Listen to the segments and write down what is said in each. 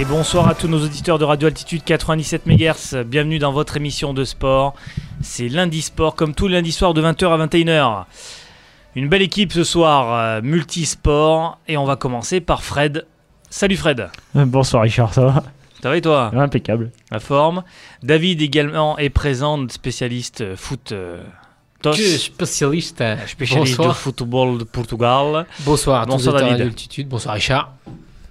Et bonsoir à tous nos auditeurs de Radio Altitude 97 MHz. Bienvenue dans votre émission de sport. C'est lundi sport, comme tous les lundis soirs de 20h à 21h. Une belle équipe ce soir, euh, multisport. Et on va commencer par Fred. Salut Fred. Bonsoir Richard, ça va? Ça va et toi? Impeccable. La forme. David également est présent, spécialiste euh, foot. euh, tos. Que spécialiste. spécialiste Bonsoir. de football de Portugal. Bonsoir à tous Bonsoir, David. Bonsoir Richard.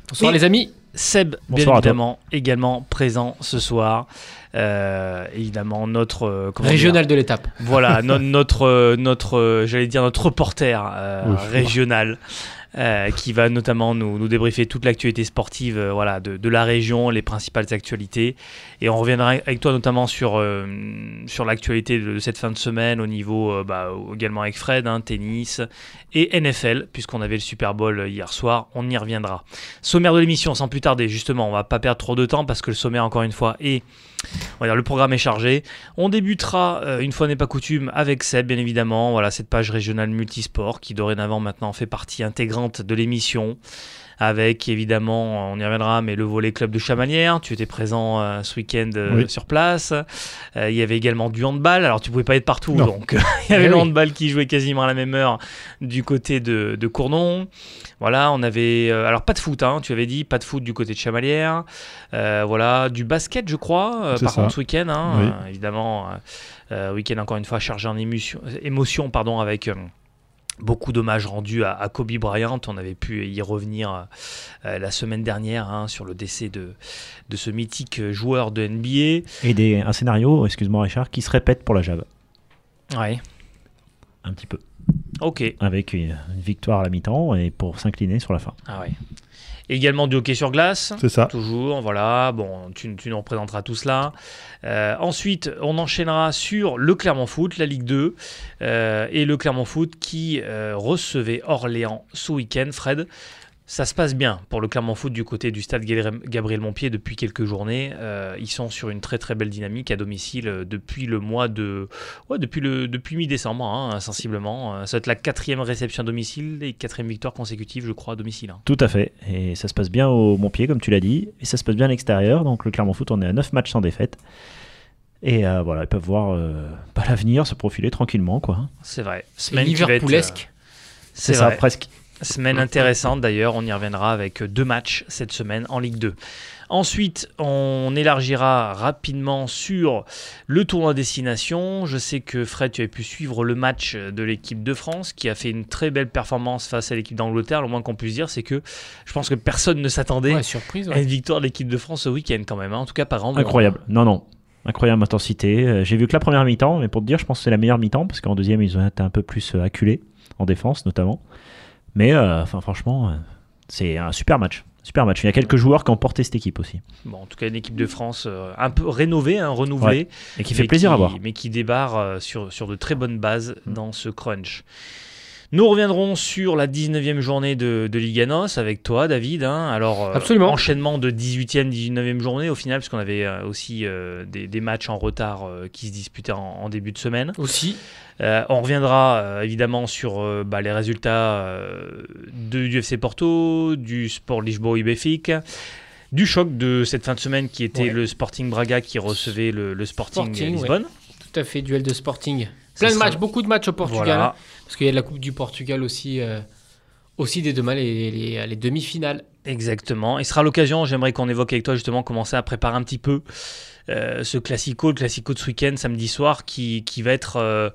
Bonsoir Et- les amis. Seb, bien Bonsoir évidemment, également présent ce soir. Euh, évidemment, notre. euh, Régional de l'étape. Voilà, no- notre, euh, notre, euh, j'allais dire notre reporter euh, Oui. régional. Euh, qui va notamment nous, débriefer toute l'actualité sportive euh, voilà, de, la région, les principales actualités. Et on reviendra avec toi notamment sur, euh, sur l'actualité de cette fin de semaine au niveau bah, également avec Fred, hein, tennis et NFL, puisqu'on avait le Super Bowl hier soir. On y reviendra. Sommaire de l'émission, sans plus tarder, justement, on va pas perdre trop de temps parce que le sommaire, encore une fois, est. Le programme est chargé. On débutera, euh, une fois n'est pas coutume, avec Seb, bien évidemment. Voilà, cette page régionale multisport qui, dorénavant, maintenant fait partie intégrante de l'émission. Avec évidemment, on y reviendra, mais le volet club de Chamalières. Tu étais présent euh, ce week-end euh, Oui. sur place. Euh, il y avait également du handball. Alors, tu pouvais pas être partout, Non. donc il y avait Eh le oui. handball qui jouait quasiment à la même heure du côté de, de Cournon. Voilà, on avait. alors, pas de foot, hein, tu avais dit, pas de foot du côté de Chamalières. Euh, voilà, du basket, je crois, par ça. contre, ce week-end. hein, Oui. évidemment, euh, week-end encore une fois chargé en émotion, émotion pardon, avec. euh, Beaucoup d'hommages rendus à, à Kobe Bryant. On avait pu y revenir euh, la semaine dernière hein, sur le décès de, de ce mythique joueur de NBA. Et des, un scénario, excuse-moi Richard, qui se répète pour la Java. Ouais, Un petit peu. Ok. Avec une, une victoire à la mi-temps et pour s'incliner sur la fin. Ah ouais. Également du hockey sur glace. C'est ça. Toujours, voilà. Bon, tu, tu nous représenteras tout cela. Euh, ensuite, on enchaînera sur le Clermont Foot, la Ligue 2, euh, et le Clermont Foot qui euh, recevait Orléans ce week-end. Fred, ça se passe bien pour le Clermont Foot du côté du stade Gabriel- Montpied depuis quelques journées. Euh, ils sont sur une très très belle dynamique à domicile euh, depuis le mois de, ouais, depuis le depuis mi-décembre, hein, sensiblement. Euh, ça va être la quatrième réception à domicile et quatrième victoire consécutive, je crois, à domicile. hein. Tout à fait. Et ça se passe bien au Montpied, comme tu l'as dit. Et ça se passe bien à l'extérieur. Donc le Clermont Foot, on est à 9 matchs sans défaite. Et euh, voilà, ils peuvent voir euh, bah, l'avenir se profiler tranquillement. quoi. C'est vrai. C'est Semaine qui va être, euh, Liverpoolesque. C'est ça, presque. Semaine intéressante d'ailleurs, on y reviendra avec deux matchs cette semaine en Ligue 2. Ensuite, on élargira rapidement sur le tournoi destination. Je sais que Fred, tu avais pu suivre le match de l'équipe de France qui a fait une très belle performance face à l'équipe d'Angleterre. Le moins qu'on puisse dire, c'est que je pense que personne ne s'attendait Ouais, surprise. à une victoire de l'équipe de France ce week-end quand même. hein. En tout cas, par an. Incroyable. Non, non. Incroyable intensité. Euh, J'ai vu que la première mi-temps, mais pour te dire, je pense que c'est la meilleure mi-temps, parce qu'en deuxième, ils ont été un peu plus euh, acculés, en défense notamment. Mais euh, enfin, franchement, euh, c'est un super match. Super match. Il y a quelques joueurs qui ont porté cette équipe aussi. Bon, en tout cas, une équipe de France euh, un peu rénovée, hein, renouvelée. Et qui fait mais plaisir qui- à voir. Mais qui débarre euh, sur, sur de très bonnes bases Mm. dans ce crunch. Nous reviendrons sur la 19e journée de, de Liga NOS avec toi, David. hein. Alors, euh, Absolument. enchaînement de 18e, 19e journée au final, parce qu'on avait euh, aussi euh, des, des matchs en retard qui se disputaient en, en début de semaine. Aussi. On reviendra évidemment sur bah, les résultats de, du FC Porto, du Sport Lisboa Benfica, du choc de cette fin de semaine qui était Ouais. le Sporting Braga qui recevait le, le Sporting, Sporting, Lisbonne. Tout à fait. Duel de Sporting. Plein de matchs, beaucoup de matchs au Portugal. Voilà. Parce qu'il y a de la Coupe du Portugal aussi. euh, aussi des les, les- les demi-finales. Exactement. Et ce sera l'occasion, j'aimerais qu'on évoque avec toi justement commencer à préparer un petit peu euh, ce classico, le classico de ce week-end, samedi soir, qui, qui va être euh,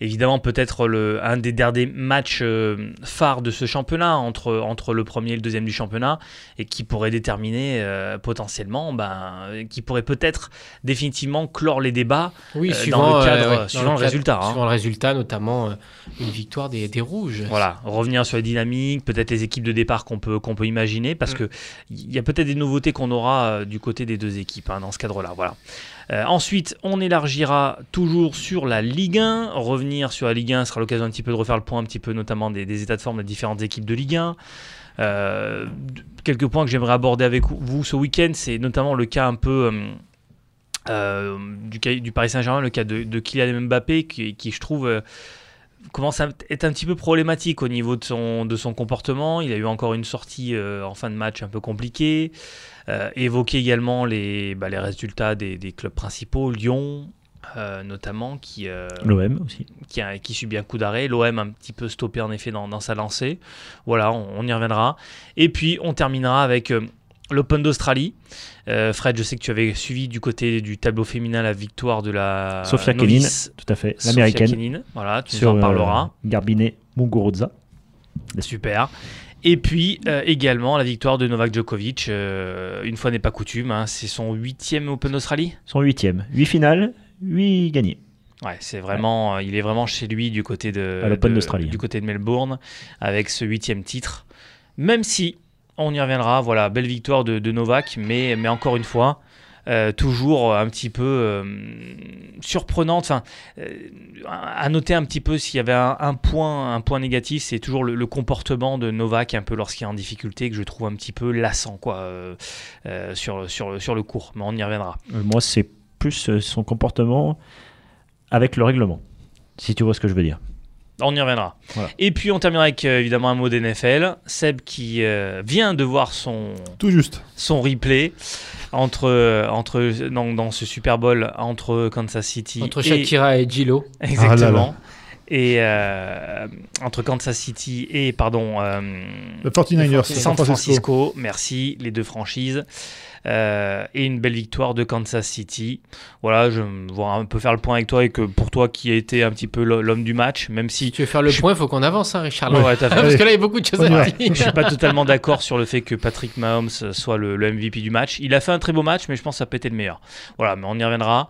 évidemment peut-être le, un des derniers matchs euh, phares de ce championnat, entre, entre le premier et le deuxième du championnat, et qui pourrait déterminer euh, potentiellement, ben, qui pourrait peut-être définitivement clore les débats Oui, Euh, suivant, dans le cadre- ouais, suivant dans le résultat, hein. Suivant le résultat, notamment une victoire des, des Rouges. Voilà, revenir sur les dynamiques, peut-être les équipes de départ qu'on peut, qu'on peut imaginer, parce Mm. que il y a peut-être des nouveautés qu'on aura du côté des deux équipes hein, dans ce cadre-là. Voilà. Euh, ensuite, on élargira toujours sur la Ligue 1. Revenir sur la Ligue 1 sera l'occasion un petit peu de refaire le point, un petit peu notamment des, états de forme des différentes équipes de Ligue 1. Euh, quelques points que j'aimerais aborder avec vous ce week-end, c'est notamment le cas un peu euh, du, Paris Saint-Germain, le cas de, Kylian Mbappé, qui, je trouve commence à être un petit peu problématique au niveau de son, de son comportement. Il a eu encore une sortie en fin de match un peu compliquée. Euh, évoquer également les, bah, les résultats des, des clubs principaux, Lyon euh, notamment, qui, euh, L'OM aussi. qui, a- qui subit un coup d'arrêt. L'OM un petit peu stoppé en effet dans, dans sa lancée. Voilà, on, on y reviendra. Et puis on terminera avec l'Open d'Australie. Euh, Fred, je sais que tu avais suivi du côté du tableau féminin la victoire de la Sofia novice Tout à fait. L'américaine. Kenin. Voilà, tu Sur en parleras. euh, Garbinet Muguruza. Super. Et puis euh, également la victoire de Novak Djokovic, euh, une fois n'est pas coutume, hein, c'est son huitième Open d'Australie. Son huitième. Huit finales, huit gagnés. Ouais, c'est vraiment, euh, il est vraiment chez lui du côté de, À l'Open d'Australie. du côté de Melbourne, avec ce huitième titre. Même si, on y reviendra, voilà, belle victoire de, de Novak, mais, mais encore une fois, euh, toujours un petit peu euh, surprenante. Enfin, euh, à noter un petit peu s'il y avait un, point, un point négatif, c'est toujours le, comportement de Novak un peu lorsqu'il est en difficulté que je trouve un petit peu lassant, quoi, sur, sur, sur le cours. Mais on y reviendra. Moi, c'est plus son comportement avec le règlement. Si tu vois ce que je veux dire. On y reviendra. Voilà. Et puis on terminera avec euh, évidemment un mot d'NFL. Seb qui euh, vient de voir son, Tout juste. son replay entre, euh, entre, dans, dans ce Super Bowl entre Kansas City Entre et, Shakira et Gilo. exactement. Ah Et euh, entre Kansas City et pardon euh, Le 49ers, San Francisco. merci les deux franchises. Euh, et une belle victoire de Kansas City. Voilà, je me vois un peu faire le point avec toi et que pour toi qui a été un petit peu l'homme du match, même Si si tu veux faire le Je- point, il faut qu'on avance, hein, Richard. Ouais, t'as fait- Parce que là, il y a beaucoup de choses à dire. Je suis pas totalement d'accord sur le fait que Patrick Mahomes soit le, le MVP du match. Il a fait un très beau match, mais je pense que ça peut être le meilleur. Voilà, mais on y reviendra.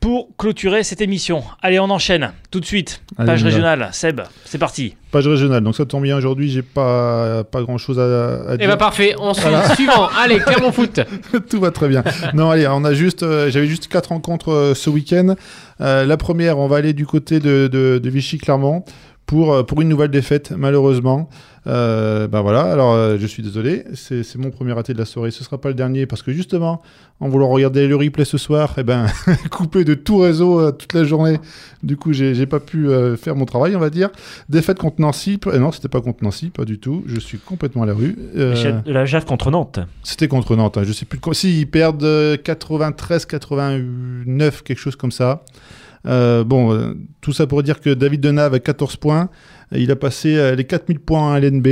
Pour clôturer cette émission, allez, on enchaîne tout de suite. Allez, Page régionale, Seb, c'est parti. Page régionale. Donc ça tombe bien aujourd'hui, j'ai pas, pas grand chose à, dire. bah parfait, on suit. Suivant. Allez, Clermont Foot. Tout va très bien. Non, allez, on a juste, euh, j'avais juste quatre rencontres euh, ce week-end. Euh, la première, on va aller du côté de, de, de Vichy-Clermont pour, euh, pour une nouvelle défaite, malheureusement. Euh, ben voilà, alors euh, je suis désolé, c'est c'est mon premier raté de la soirée. Ce sera pas le dernier parce que justement, en voulant regarder le replay ce soir, eh ben, coupé de tout réseau euh, toute la journée. Du coup, j'ai j'ai pas pu euh, faire mon travail, on va dire. Défaite contre Nancy. Non, c'était pas contre Nancy, pas du tout. Je suis complètement à la rue. La Jave contre Nantes. c'était contre Nantes, hein, je sais plus. Si, ils perdent euh, 93-89, quelque chose comme ça. Euh, bon, euh, tout ça pour dire que David Denave a 14 points. Euh, Il a passé les 4000 points à LNB.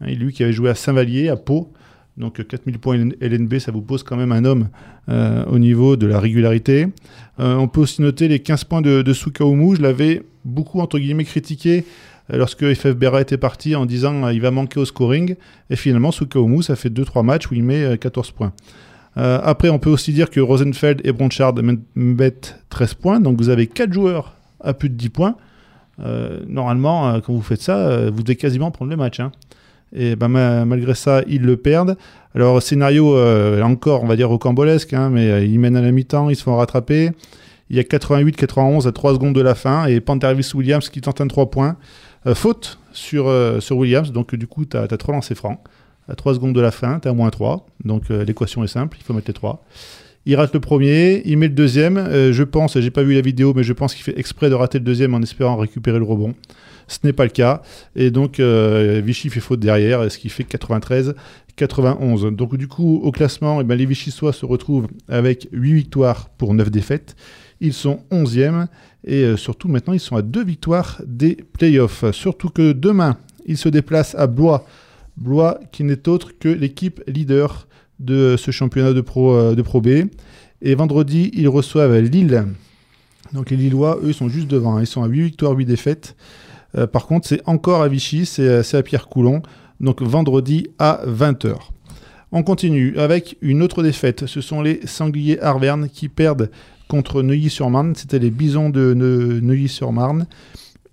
Hein, et lui qui avait joué à Saint-Vallier, à Pau. Donc euh, 4000 points LNB, ça vous pose quand même un homme au niveau de la régularité. On peut aussi noter les 15 points de, de. Je l'avais beaucoup, entre guillemets, critiqué lorsque FF Berra était parti en disant il va manquer au scoring. Et finalement, Souka Oumou, ça fait 2-3 matchs où il met euh, 14 points. Euh, après, on peut aussi dire que Rosenfeld et Bronchard mettent 13 points. Donc vous avez 4 joueurs à plus de 10 points. Euh, normalement, euh, quand vous faites ça, euh, vous devez quasiment prendre le match. hein. Et ben, ma- malgré ça, ils le perdent. Alors, scénario encore, on va dire, rocambolesque, hein, mais ils mènent à la mi-temps, ils se font rattraper. Il y a 88-91 à 3 secondes de la fin et Pantervis Williams qui tente un 3 points. Faute sur, sur Williams, donc du coup, tu as, 3 lancers francs. À 3 secondes de la fin, tu as moins 3. Donc euh, l'équation est simple, il faut mettre les 3. Il rate le premier, il met le deuxième. Euh, je pense, j'ai pas vu la vidéo, mais je pense qu'il fait exprès de rater le deuxième en espérant récupérer le rebond. Ce n'est pas le cas. Et donc euh, Vichy fait faute derrière, ce qui fait 93-91. Donc du coup, au classement, eh ben, les se retrouvent avec 8 victoires pour 9 défaites. Ils sont 11e et surtout maintenant ils sont à 2 victoires des playoffs. Surtout que demain, ils se déplacent à Blois. Blois qui n'est autre que l'équipe leader de ce championnat de Pro, euh, de Pro B. Et vendredi, ils reçoivent Lille. Donc les Lillois, eux, sont juste devant. Ils sont à 8 victoires, 8 défaites. Euh, par contre, c'est encore à Vichy, c'est euh, à Pierre-Coulon. Donc vendredi à 20h. On continue avec une autre défaite. Ce sont les Sangliers Arverne qui perdent contre Neuilly-sur-Marne. C'était les Bisons de Ne- Neuilly-sur-Marne.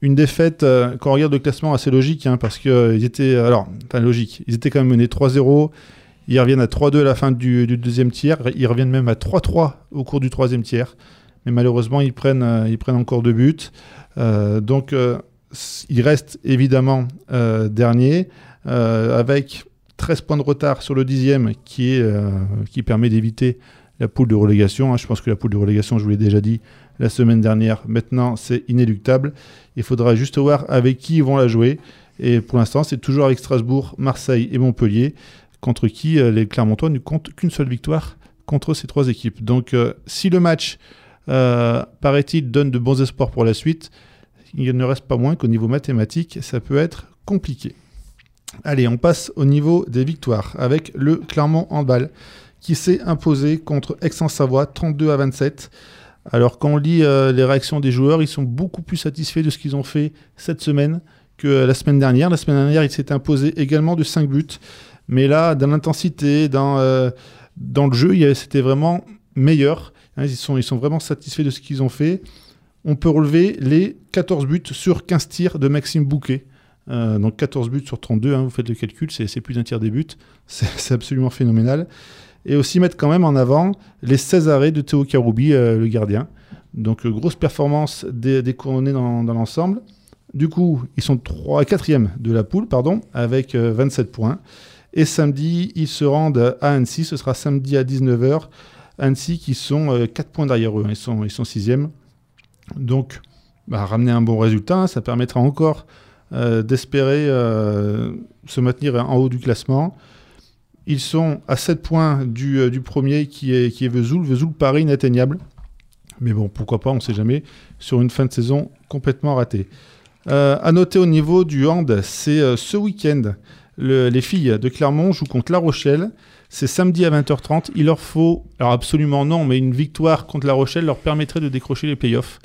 Une défaite, euh, quand on regarde le classement, assez logique, hein, parce qu'ils étaient. Alors, enfin, logique. Ils étaient quand même menés 3-0. Ils reviennent à 3-2 à la fin du, deuxième tiers. Ils reviennent même à 3-3 au cours du troisième tiers. Mais malheureusement, ils prennent, euh, ils prennent encore deux buts. Euh, donc, euh, ils restent évidemment euh, derniers, euh, avec 13 points de retard sur le dixième, qui, est, euh, qui permet d'éviter la poule de relégation. hein. Je pense que la poule de relégation, je vous l'ai déjà dit la semaine dernière, maintenant c'est inéluctable. Il faudra juste voir avec qui ils vont la jouer. Et pour l'instant, c'est toujours avec Strasbourg, Marseille et Montpellier contre qui euh, les Clermontois ne comptent qu'une seule victoire contre ces trois équipes. Donc euh, si le match, euh, paraît-il, donne de bons espoirs pour la suite, il ne reste pas moins qu'au niveau mathématique, ça peut être compliqué. Allez, on passe au niveau des victoires avec le Clermont Handball qui s'est imposé contre Aix-en-Savoie 32 à 27. Alors quand on lit euh, les réactions des joueurs, ils sont beaucoup plus satisfaits de ce qu'ils ont fait cette semaine que la semaine dernière. La semaine dernière, ils s'étaient imposés également de 5 buts. Mais là, dans l'intensité, dans, euh, le jeu, c'était vraiment meilleur. Hein, ils, sont, vraiment satisfaits de ce qu'ils ont fait. On peut relever les 14 buts sur 15 tirs de Maxime Bouquet. Euh, donc 14 buts sur 32, hein, vous faites le calcul, c'est plus d'un tiers des buts. C'est absolument phénoménal. Et aussi mettre quand même en avant les 16 arrêts de Théo Karoubi, euh, le gardien. Donc euh, grosse performance des, des dans, l'ensemble. Du coup, ils sont 3, 4e de la poule, pardon, avec euh, 27 points. Et samedi, ils se rendent à Annecy. Ce sera samedi à 19h. Annecy qui sont euh, 4 points derrière eux. Ils sont, ils sont 6e. Donc, bah, ramener un bon résultat, hein, ça permettra encore euh, d'espérer euh, se maintenir en haut du classement. Ils sont à 7 points du, euh, du premier qui est, qui est Vesoul. Vesoul paraît inatteignable. Mais bon, pourquoi pas, on ne sait jamais, sur une fin de saison complètement ratée. Euh, à noter au niveau du hand, c'est euh, ce week-end, le- les filles de Clermont jouent contre La Rochelle. C'est samedi à 20h30. Il leur faut, alors absolument non, mais une victoire contre La Rochelle leur permettrait de décrocher les playoffs.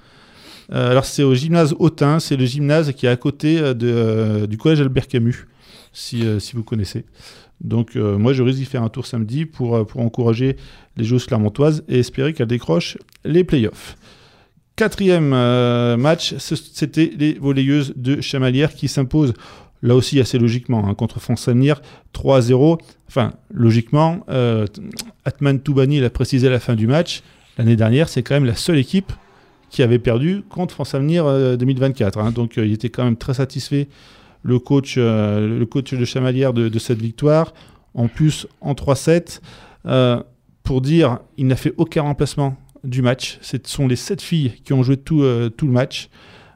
Euh, alors c'est au gymnase Autun, c'est le gymnase qui est à côté du collège Albert Camus, si, euh, si vous connaissez. Donc euh, moi je risque d'y faire un tour samedi pour, euh, pour encourager les joueuses clermontoises et espérer qu'elles décrochent les playoffs. Quatrième match, c'était les volleyeuses de Chamalières qui s'imposent, là aussi assez logiquement, hein, contre France Avenir 3 à 0. Enfin, logiquement, Atman Toubani l'a précisé à la fin du match, l'année dernière, c'est quand même la seule équipe qui avait perdu contre France Avenir euh, 2024. hein. Donc il était quand même très satisfait, le coach, euh, le coach de Chamalières, de, cette victoire. En plus, en 3-7, euh, pour dire, il n'a fait aucun remplacement du match. Ce sont les sept filles qui ont joué tout, euh, tout le match.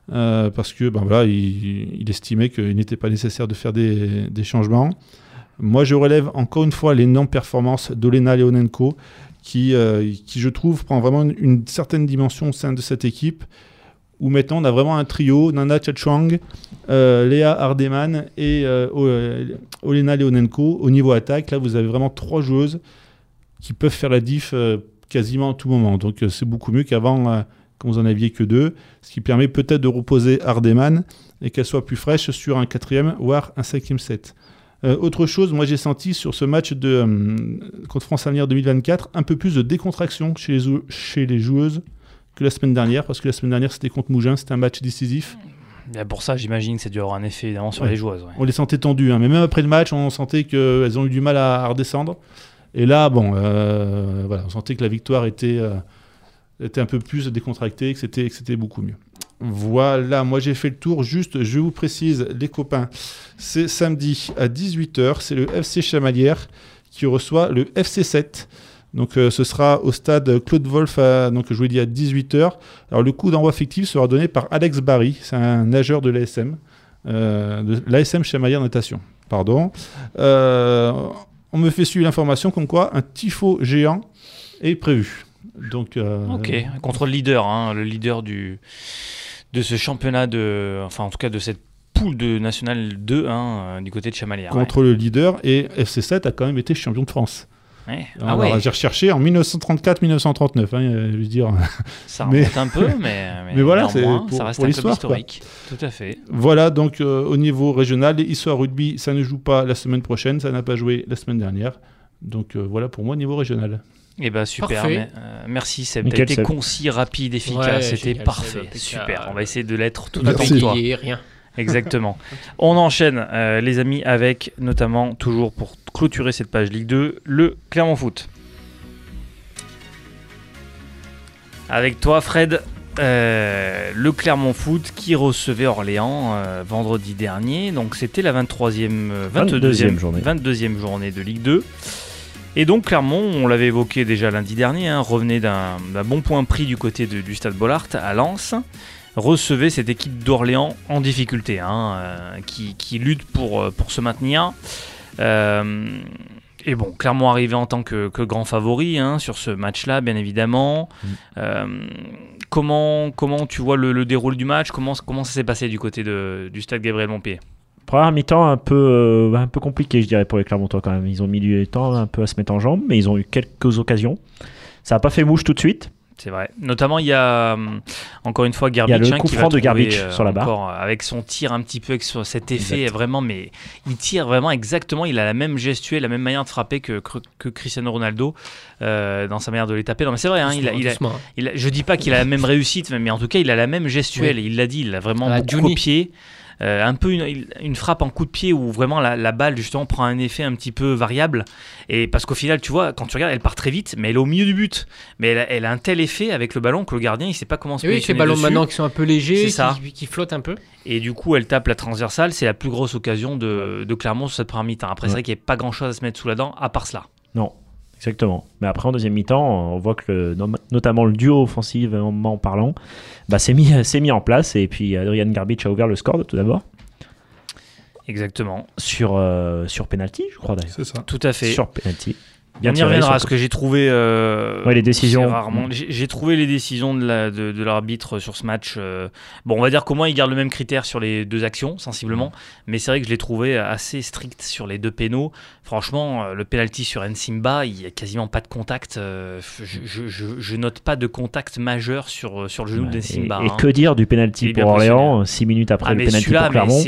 parce que ben voilà, il, estimait qu'il n'était pas nécessaire de faire des, des changements. Moi, je relève encore une fois l'énorme performance d'Olena Leonenko, qui, qui, je trouve, prend vraiment une certaine dimension au sein de cette équipe, où maintenant on a vraiment un trio, Nana Tchatchwang, euh, Léa Hardeman et euh, euh, Olena Leonenko. Au niveau attaque, là, vous avez vraiment trois joueuses qui peuvent faire la diff quasiment à tout moment. Donc c'est beaucoup mieux qu'avant, quand vous en aviez que deux, ce qui permet peut-être de reposer Hardeman et qu'elle soit plus fraîche sur un quatrième, voire un cinquième set. Autre chose, moi j'ai senti sur ce match de, contre France Avenir 2024 un peu plus de décontraction chez les joueuses que la semaine dernière, parce que la semaine dernière c'était contre Mougins, c'était un match décisif. Et pour ça, j'imagine que ça dû avoir un effet évidemment sur Ouais. les joueuses. ouais. On les sentait tendues, hein, mais même après le match, on sentait qu'elles ont eu du mal à, à redescendre. Et là, bon, euh, voilà, on sentait que la victoire était, euh, était un peu plus décontractée, que c'était, que c'était beaucoup mieux. Voilà, moi j'ai fait le tour. Juste, je vous précise, les copains, c'est samedi à 18h, c'est le FC Chamalières qui reçoit le FC 7. Donc euh, ce sera au stade Claude Wolf, à- donc je vous l'ai dit à 18h. Alors le coup d'envoi fictif sera donné par Alex Barry, c'est un nageur de l'ASM, euh, de l'ASM Chamalières Natation. Pardon. Euh, on me fait suivre l'information comme quoi un tifo géant est prévu. Donc, euh, Ok, contre le leader, hein, le leader du, de ce championnat, de, enfin en tout cas de cette poule de National 2 hein, du côté de Chamalières. contre le leader et FC7 a quand même été champion de France. Ouais. Ouais. Ah Alors, ouais, J'ai recherché en 1934-1939, hein, je veux dire. ça mais- remonte un peu, mais, Mais voilà, c'est pour- ça reste pour un club quoi. historique. Tout à fait. Voilà, donc euh, au niveau régional, les Histoire Rugby, ça ne joue pas la semaine prochaine, ça n'a pas joué la semaine dernière. Donc euh, voilà pour moi au niveau régional. Et ben super, mais, euh, merci Seb. T'as été concis, rapide, efficace, Ouais, c'était parfait, super. On va essayer de l'être tout toi. payé, rien. Exactement. On enchaîne, euh, les amis, avec notamment, toujours pour clôturer cette page Ligue 2, le Clermont Foot. Avec toi, Fred, euh, le Clermont Foot qui recevait Orléans euh, vendredi dernier. Donc, c'était la 23e, euh, 22e, 22e journée. 22e journée de Ligue 2. Et donc, Clermont, on l'avait évoqué déjà lundi dernier, hein, revenait d'un d'un bon point pris du côté de- du stade Bollard à Lens recevait cette équipe d'Orléans en difficulté, hein, euh, qui, qui lutte pour, euh, pour se maintenir. Euh, Et bon, clairement arrivé en tant que, que grand favori hein, sur ce match-là, bien évidemment. Mm. Euh, comment, comment tu vois le, le déroulé du match? Comment, comment ça s'est passé du côté de, du stade Gabriel Montpied? Première mi-temps un peu, euh, un peu compliqué, je dirais, pour les Clermontois quand même. Ils ont mis du temps un peu à se mettre en jambes, mais ils ont eu quelques occasions. Ça n'a pas fait mouche tout de suite. C'est vrai. Notamment, il y a hum, encore une fois Garbage. Il y a le coup franc de Garbage euh, sur la barre. euh, avec son tir un petit peu, avec cet effet Exact. vraiment, mais il tire vraiment exactement. Il a la même gestuelle, la même manière de frapper que, que Cristiano Ronaldo euh, dans sa manière de les taper. Non, mais c'est vrai, hein, il a, il a- Doucement, hein. il a- je dis pas qu'il a la même réussite, mais en tout cas, il a la même gestuelle. Il l'a dit, il a vraiment la beaucoup Juni. copié. Euh, un peu une, une frappe en coup de pied où vraiment la, la balle justement prend un effet un petit peu variable et parce qu'au final tu vois quand tu regardes elle part très vite mais elle est au milieu du but mais elle a, elle a un tel effet avec le ballon que le gardien il sait pas comment se Et oui, ces positionner ballons dessus. maintenant qui sont un peu légers, C'est qui, ça. qui flottent un peu. et du coup elle tape la transversale c'est la plus grosse occasion de, de Clermont sur cette première mi-temps après c'est Ouais. vrai qu'il n'y a pas grand chose à se mettre sous la dent à part cela Non, exactement. Mais après, en deuxième mi-temps, on voit que le- notamment le duo offensivement parlant bah, s'est mis, mis en place. Et puis Adrian Garbage a ouvert le score tout d'abord exactement sur, euh, sur penalty, je crois d'ailleurs. C'est ça. tout à fait Sur penalty. On Bien y tiré reviendra ce que j'ai trouvé euh, Ouais, les décisions. rarement j'ai trouvé les décisions de la- de, de l'arbitre sur ce match euh, bon on va dire qu'au moins il garde le même critère sur les deux actions Mm. sensiblement mais c'est vrai que je l'ai trouvé assez strict sur les deux pénaux franchement euh, le penalty sur Nsimba il y a quasiment pas de contact euh, je, je, je- je note pas de contact majeur sur, sur le genou Ouais, de et, hein. que dire du penalty pour Orléans, 6 minutes après ah le penalty pour Clermont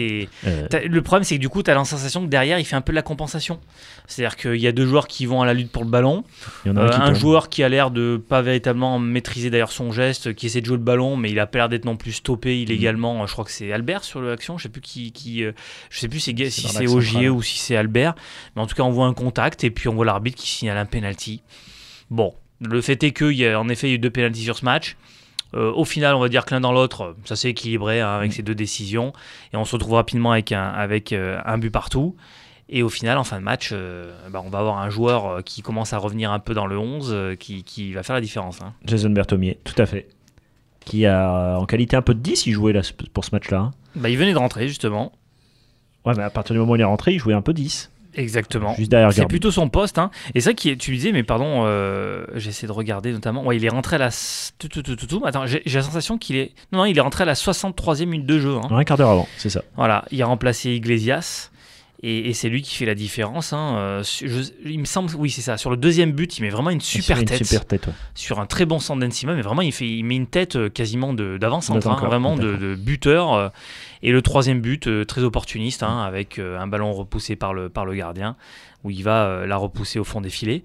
Le problème, c'est que du coup, tu as la sensation que derrière, il fait un peu de la compensation. C'est-à-dire qu'il y a deux joueurs qui vont à la lutte pour le ballon. Il y en a Euh, un tombe. joueur qui a l'air de pas véritablement maîtriser d'ailleurs son geste, qui essaie de jouer le ballon, mais il a pas l'air d'être non plus stoppé illégalement. Je crois que c'est Albert sur l'action. Je sais plus qui, qui euh, je sais plus si C'est Ogier ou si c'est Albert. Mais en tout cas, on voit un contact et puis on voit l'arbitre qui signale un penalty. Bon, le fait est qu'il y a en effet il y a eu deux penalties sur ce match. Euh, au final, on va dire que l'un dans l'autre, ça s'est équilibré hein, avec Mm. ces deux décisions. Et on se retrouve rapidement avec un, avec, euh, un but partout. Et au final, en fin de match, euh, bah, on va avoir un joueur euh, qui commence à revenir un peu dans le 11, euh, qui, qui va faire la différence. hein. Jason Berthomier, tout à fait. Qui a en qualité un peu de 10, il jouait là, pour ce match-là. hein. Bah, il venait de rentrer, justement. Ouais, mais à partir du moment où il est rentré, il jouait un peu 10. Exactement. Juste derrière C'est plutôt son poste. Hein. Et c'est vrai que tu disais, mais pardon, euh, j'essaie de regarder notamment. Ouais, il est rentré à la. tout, tout, tout. Attends, j'ai j'ai la sensation qu'il est. Non, non, il est rentré à la 63e minute de jeu. hein. Un quart d'heure avant, c'est ça. Voilà, il a remplacé Iglesias. Et, et c'est lui qui fait la différence. hein. Euh, je- il me semble, oui, c'est ça. Sur le deuxième but, il met vraiment une super Une tête. super tête, ouais. Sur un très bon centre d'Ensima, mais vraiment, il, fait, il met une tête euh, quasiment de- d'avant-centre, hein, D'attaquant, vraiment de, de buteur. euh. Et le troisième but, très opportuniste, hein, avec un ballon repoussé par le, par le gardien, où il va la repousser au fond des filets.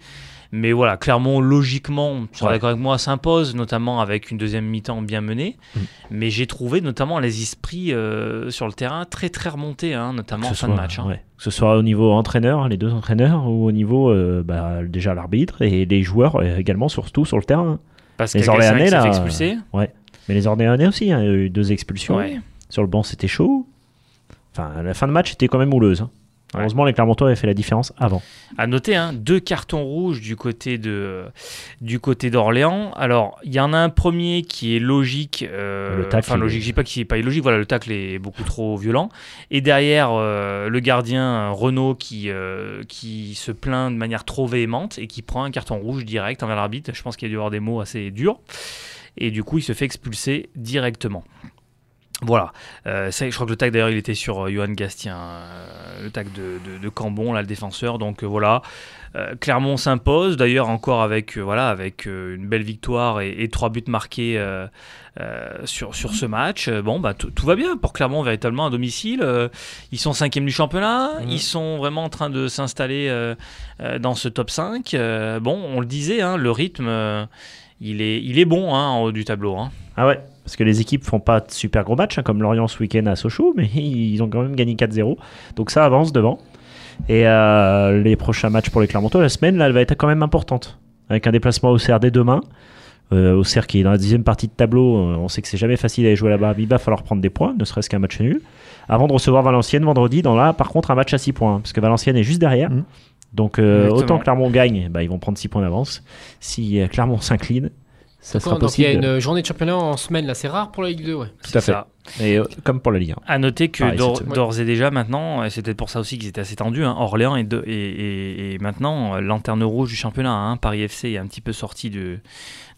Mais voilà, clairement, logiquement, tu seras Ouais. d'accord avec moi, s'impose, notamment avec une deuxième mi-temps bien menée. Mm. Mais j'ai trouvé notamment les esprits euh, sur le terrain très très remontés, hein, notamment Que en fin soit, de match. hein. ouais. Que ce soit au niveau entraîneur, les deux entraîneurs, ou au niveau euh, bah, déjà l'arbitre et les joueurs euh, également, surtout sur le terrain. Parce Les a quelqu'un Orléanais, là, fait expulser. Mais les Orléanais aussi, hein, il y a eu deux expulsions. Ouais. Sur le banc, c'était chaud. Enfin, la fin de match était quand même houleuse. Ouais. Heureusement, les Clermontois avaient fait la différence avant. À noter, hein, deux cartons rouges du côté de du côté d'Orléans. Alors, il y en a un premier qui est logique. euh, Le tacle, enfin, logique, est- je dis pas qu'il n'est pas illogique. Voilà, le tacle est beaucoup trop violent. Et derrière, euh, le gardien euh, Renault qui qui se plaint de manière trop véhémente et qui prend un carton rouge direct envers l'arbitre. Je pense qu'il y a dû y avoir des mots assez durs. Et du coup, il se fait expulser directement. Voilà, Euh, ça, je crois que le tag d'ailleurs il était sur euh, Johan Gastien, euh, le tag de, de- de Cambon, là le défenseur. Donc euh, voilà, Euh, Clermont s'impose d'ailleurs encore avec voilà avec euh, une belle victoire et, et trois buts marqués euh, euh, sur, sur ce match. Bon bah tout va bien pour Clermont véritablement à domicile. Euh, ils sont cinquième du championnat, Mhm. ils sont vraiment en train de s'installer euh, euh, dans ce top 5. Euh, bon, on le disait, hein, le rythme euh, il est il est bon hein, en haut du tableau. hein. Ah ouais Parce que les équipes font pas de super gros matchs, hein, comme Lorient ce week-end à Sochaux, mais ils ont quand même gagné 4-0. Donc ça avance devant. Et euh, les prochains matchs pour les Clermontois, la semaine, là, elle va être quand même importante. Avec un déplacement au CR dès demain. Euh, au CR qui est dans la dixième partie de tableau, euh, on sait que c'est jamais facile d'aller jouer là-bas. Il va falloir prendre des points, ne serait-ce qu'un match nul. Avant de recevoir Valenciennes vendredi, dans là, par contre, un match à 6 points. hein, parce que Valenciennes est juste derrière. Mhm. Donc euh, autant Clermont gagne, bah, ils vont prendre 6 points d'avance. Si Clermont s'incline, ça sera Donc il y a possible. une journée de championnat en semaine, là, c'est rare pour la Ligue 2, ouais. Tout à fait. ça. Et euh, comme pour la Ligue 1. À noter que d'ores et déjà maintenant, et c'est peut-être pour ça aussi qu'ils étaient assez tendus, hein, Orléans est de- et, et- et maintenant euh, lanterne rouge du championnat. hein, Paris FC est un petit peu sorti de,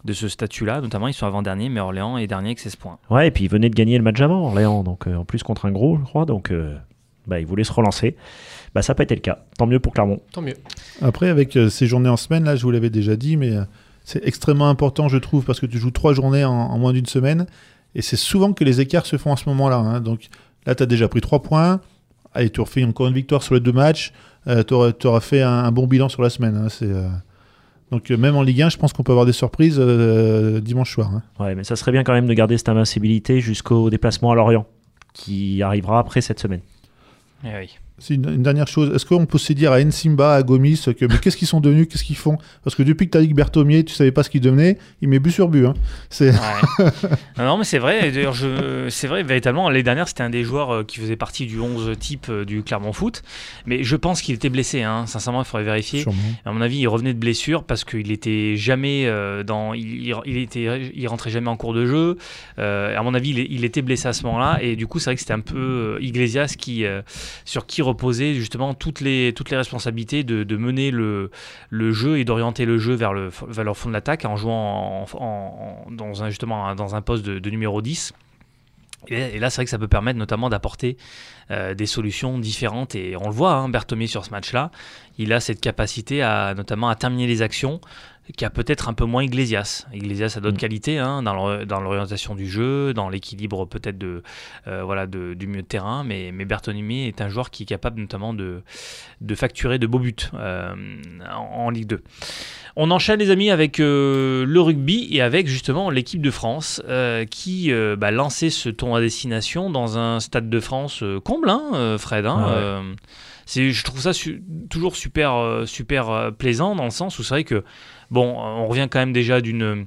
de ce statut-là, notamment ils sont avant-dernier, mais Orléans est dernier avec 16 points. Ouais, et puis ils venaient de gagner le match avant, Orléans, donc euh, en plus contre un gros, je crois, donc euh, bah, ils voulaient se relancer. Bah, ça n'a pas été le cas. Tant mieux pour Clermont. Tant mieux. Après, avec euh, ces journées en semaine, là, je vous l'avais déjà dit, mais euh, c'est extrêmement important, je trouve, parce que tu joues trois journées en, en moins d'une semaine. Et c'est souvent que les écarts se font à ce moment-là. hein. Donc là, tu as déjà pris trois points. Allez, tu refais encore une victoire sur les deux matchs. tu auras fait un, un bon bilan sur la semaine. hein. C'est, euh, Donc, euh, même en Ligue 1, je pense qu'on peut avoir des surprises euh, dimanche soir. hein. Ouais, mais ça serait bien quand même de garder cette invincibilité jusqu'au déplacement à Lorient, qui arrivera après cette semaine. Eh oui. C'est une, une dernière chose. Est-ce qu'on peut aussi dire à Nsimba, à Gomis, que mais qu'est-ce qu'ils sont devenus, qu'est-ce qu'ils font? Parce que depuis que tu as dit que Berthomier, tu savais pas ce qu'il devenait, il met but sur but. hein. C'est Ouais. non, mais c'est vrai. D'ailleurs, je... c'est vrai, véritablement, l'année dernière, c'était un des joueurs euh, qui faisait partie du 11 type euh, du Clermont Foot. Mais je pense qu'il était blessé. Hein. Sincèrement, il faudrait vérifier. sûrement. À mon avis, il revenait de blessure parce qu'il était jamais euh, dans, il, il- était, il rentrait jamais en cours de jeu. Euh, à mon avis, il, il était blessé à ce moment-là et du coup, c'est vrai que c'était un peu Iglesias qui, euh, sur qui reposait justement toutes les, toutes les responsabilités de, mener le, le jeu et d'orienter le jeu vers le, vers le fond de l'attaque en jouant en, dans un, justement dans un poste de, numéro 10. Et là, c'est vrai que ça peut permettre notamment d'apporter euh, des solutions différentes. Et on le voit, hein, sur ce match-là, il a cette capacité à notamment à terminer les actions qui a peut-être un peu moins Iglesias. Iglesias a d'autres Mm. qualités hein, dans l'or- dans l'orientation du jeu, dans l'équilibre peut-être de, euh, voilà, de- du milieu de terrain, mais, mais Bertonimi est un joueur qui est capable notamment de, de facturer de beaux buts euh, en, en Ligue 2. On enchaîne les amis avec euh, le rugby et avec justement l'équipe de France qui bah, lançait ce tour à destination dans un stade de France comble, hein, Fred. hein, Ah ouais. je trouve ça su- toujours super, super plaisant dans le sens où c'est vrai que bon, on revient quand même déjà d'une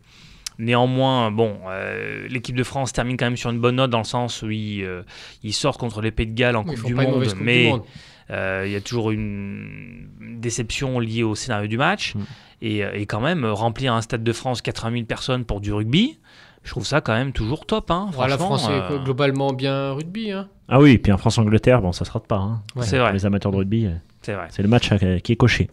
Néanmoins, bon, euh, l'équipe de France termine quand même sur une bonne note dans le sens où ils, euh, ils sortent contre les Pays de Galles en Coupe du Monde, du mais euh, il y a toujours une déception liée au scénario du match. Mm. Et, et quand même, remplir un stade de France 80 000 personnes pour du rugby, je trouve ça quand même toujours top. Hein, Ouais, la France est globalement bien rugby. Hein. Ah oui, et puis en France-Angleterre, bon, ça se rate pas. hein. c'est vrai, les amateurs de rugby, euh, c'est vrai. c'est le match euh, qui est coché.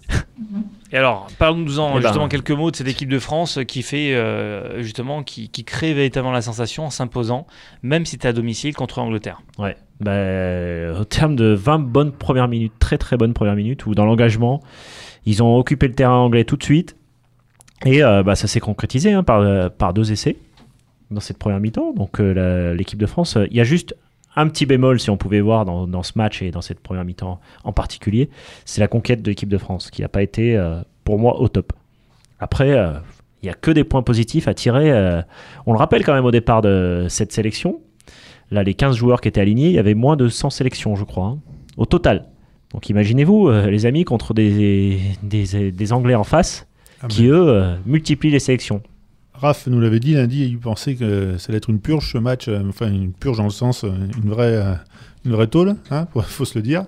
Et alors, parlons-nous-en Eh ben. justement quelques mots de cette équipe de France qui fait euh, justement, qui, qui crée véritablement la sensation en s'imposant, même si tu à domicile contre l'Angleterre. Ouais. Euh, au terme de 20 bonnes premières minutes, très très bonnes premières minutes, où dans l'engagement, ils ont occupé le terrain anglais tout de suite. Et euh, bah, ça s'est concrétisé hein, par, euh, par deux essais dans cette première mi-temps. Donc euh, l'équipe de France, euh, il y a juste un petit bémol, si on pouvait voir dans, dans ce match et dans cette première mi-temps en particulier, c'est la conquête de l'équipe de France, qui n'a pas été euh, pour moi au top. Après, euh, il n'y a que des points positifs à tirer. euh, on le rappelle quand même au départ de cette sélection. Là, les 15 joueurs qui étaient alignés, il y avait moins de 100 sélections, je crois, hein, au total. Donc imaginez-vous, euh, les amis, contre des, des, des Anglais en face, Ah, qui eux euh, multiplient les sélections. Raph nous l'avait dit lundi, il pensait que ça allait être une purge ce match, euh, enfin une purge dans le sens, euh, une vraie, euh, une vraie tôle, hein, faut, se le dire.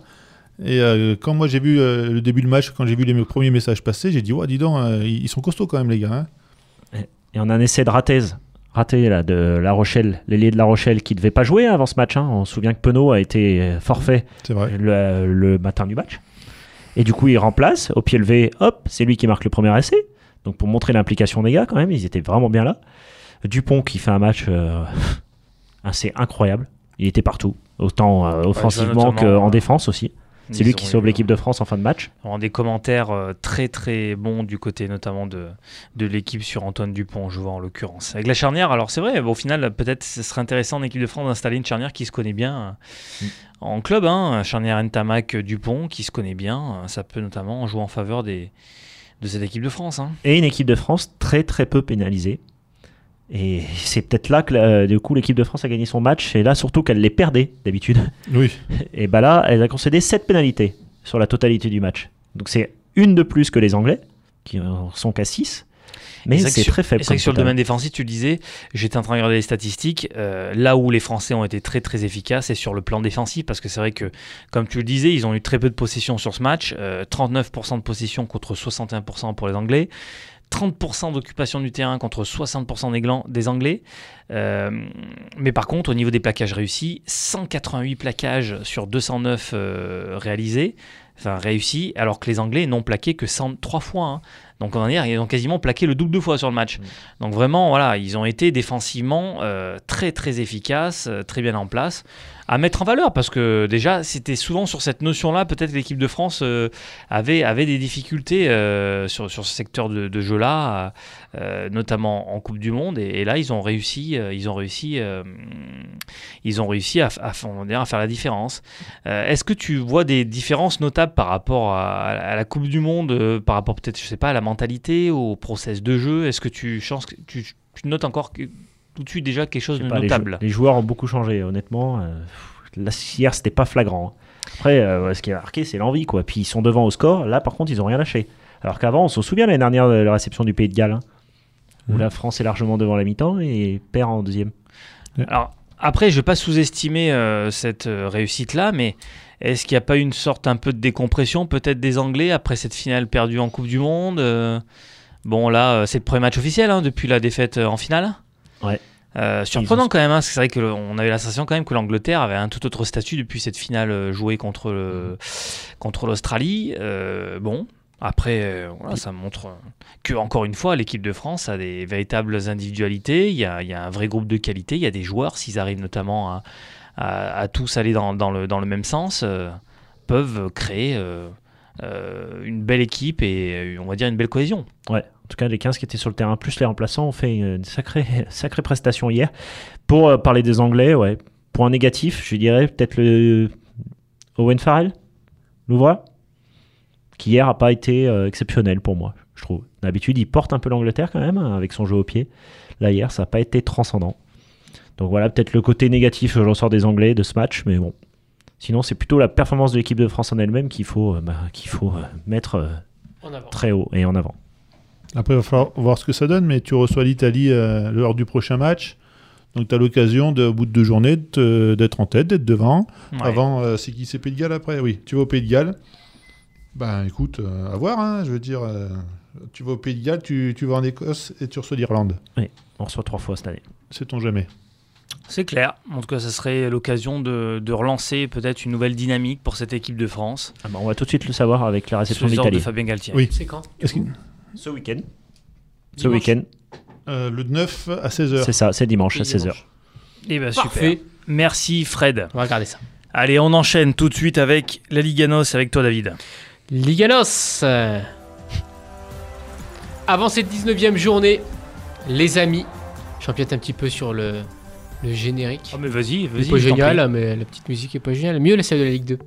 Et euh, quand moi j'ai vu euh, le début du match, quand j'ai vu les premiers messages passer, j'ai dit, ouais, dis donc, euh, ils sont costauds quand même les gars. hein. Et on a un essai de Ratez, raté là, de La Rochelle, l'ailier de La Rochelle, qui devait pas jouer avant ce match. hein. On se souvient que Penaud a été forfait le matin du match. Et du coup, il remplace, au pied levé, hop, c'est lui qui marque le premier essai. Donc pour montrer l'implication des gars, quand même, ils étaient vraiment bien là. Dupont qui fait un match euh, assez incroyable. Il était partout, autant euh, offensivement qu'en euh, défense aussi. C'est lui qui sauve l'équipe de France en fin de match. On a des commentaires euh, très très bons du côté notamment de, de l'équipe sur Antoine Dupont, je vois en l'occurrence. Avec la charnière, alors c'est vrai, au final, peut-être ce serait intéressant en équipe de France d'installer une charnière qui se connaît bien euh, en club, hein, charnière Ntamak Dupont qui se connaît bien. Ça peut notamment jouer en faveur des, de cette équipe de France. hein. Et une équipe de France très très peu pénalisée. Et c'est peut-être là que la- du coup l'équipe de France a gagné son match. Et là surtout qu'elle les perdait d'habitude. Oui. Et bah là, elle a concédé 7 pénalités sur la totalité du match. Donc c'est une de plus que les Anglais, qui en sont qu'à 6. Mais c'est vrai que c'est sur- très faible. C'est sur le domaine défensif, tu disais, j'étais en train de regarder les statistiques, euh, là où les Français ont été très très efficaces, c'est sur le plan défensif, parce que c'est vrai que, comme tu le disais, ils ont eu très peu de possession sur ce match, euh, 39% de possession contre 61% pour les Anglais, 30% d'occupation du terrain contre 60% des, glands- des Anglais. Euh, mais par contre, au niveau des plaquages réussis, 188 plaquages sur 209 euh, réalisés, enfin réussis, alors que les Anglais n'ont plaqué que 103 fois. hein. Donc on va dire, ils ont quasiment plaqué le double de fois sur le match. Mm. Donc vraiment, voilà, ils ont été défensivement euh, très très efficaces, très bien en place, à mettre en valeur parce que déjà c'était souvent sur cette notion-là, peut-être l'équipe de France euh, avait avait des difficultés euh, sur sur ce secteur de, jeu-là, euh, notamment en Coupe du Monde, et, là ils ont réussi, ils ont réussi, ils ont réussi à, à, à faire la différence. Est-ce que tu vois des différences notables par rapport à, la Coupe du Monde, par rapport peut-être, je sais pas, à la mentalité, au process de jeu? Est-ce que tu, tu, notes encore tout de suite déjà quelque chose de pas, notable jou- les joueurs ont beaucoup changé, honnêtement. Euh, là, hier, c'était pas flagrant. Après, euh, ce qui est marqué, c'est l'envie, quoi. Puis ils sont devant au score. Là, par contre, ils ont rien lâché. Alors qu'avant, on se souvient l'année dernière de la réception du Pays de Galles, hein, où la France est largement devant la mi-temps et perd en deuxième. Alors, après, je ne vais pas sous-estimer euh, cette euh, réussite-là, mais est-ce qu'il n'y a pas une sorte un peu de décompression peut-être des Anglais après cette finale perdue en Coupe du Monde euh, Bon, là, euh, c'est le premier match officiel hein, depuis la défaite euh, en finale. Ouais. Euh, surprenant quand même, hein, parce que c'est vrai que le- on avait la sensation quand même que l'Angleterre avait un tout autre statut depuis cette finale euh, jouée contre le- contre l'Australie. Euh, bon, après, euh, voilà, ça montre que encore une fois, l'équipe de France a des véritables individualités. Il y a, il y a un vrai groupe de qualité. Il y a des joueurs, s'ils arrivent notamment à, à- à tous aller dans, dans le, dans le même sens, peuvent créer une belle équipe et on va dire une belle cohésion. Ouais. En tout cas, les 15 qui étaient sur le terrain, plus les remplaçants, ont fait une sacrée, sacrée prestation hier. Pour euh, parler des Anglais, ouais. Point négatif, je dirais peut-être le Owen Farrell, l'ouvreur, qui hier a pas été euh, exceptionnel pour moi, je trouve. D'habitude, il porte un peu l'Angleterre quand même, hein, avec son jeu au pied. Là, hier, ça n'a pas été transcendant. Donc voilà, peut-être le côté négatif, je ressors des Anglais de ce match, mais bon. Sinon, c'est plutôt la performance de l'équipe de France en elle-même qu'il faut, euh, bah, qu'il faut euh, mettre euh, très haut et en avant. Après, il va falloir voir ce que ça donne, mais tu reçois l'Italie euh, lors du prochain match. Donc, tu as l'occasion, de, au bout de deux journées, de d'être en tête, d'être devant. Ouais. Avant, euh, c'est qui C'est Pays de Galles après? Oui, tu vas au Pays de Galles. Ben, écoute, euh, à voir, hein, je veux dire. euh, tu vas au Pays de Galles, tu, tu vas en Écosse et tu reçois l'Irlande. On reçoit trois fois cette année. Sait-on jamais C'est clair. En tout cas, ça serait l'occasion de, de relancer peut-être une nouvelle dynamique pour cette équipe de France. Ah bah, on va tout de suite le savoir avec la réception les ordres de d'Italie. Fabien Galtier. Oui. C'est quand? Ce week-end. Ce week-end, euh, Le 9 à 16h. c'est ça, c'est dimanche à C'est 16h. Eh ben, super. Parfait. Merci Fred. On va regarder ça. Allez, on enchaîne tout de suite avec la Liganos avec toi David. Liganos. euh, Avant cette 19e journée, les amis, j'empiète un petit peu sur le, le générique. Oh mais vas-y, C'est vas-y. pas je t'en génial, mais la petite musique est pas géniale. Mieux la celle de la Ligue 2.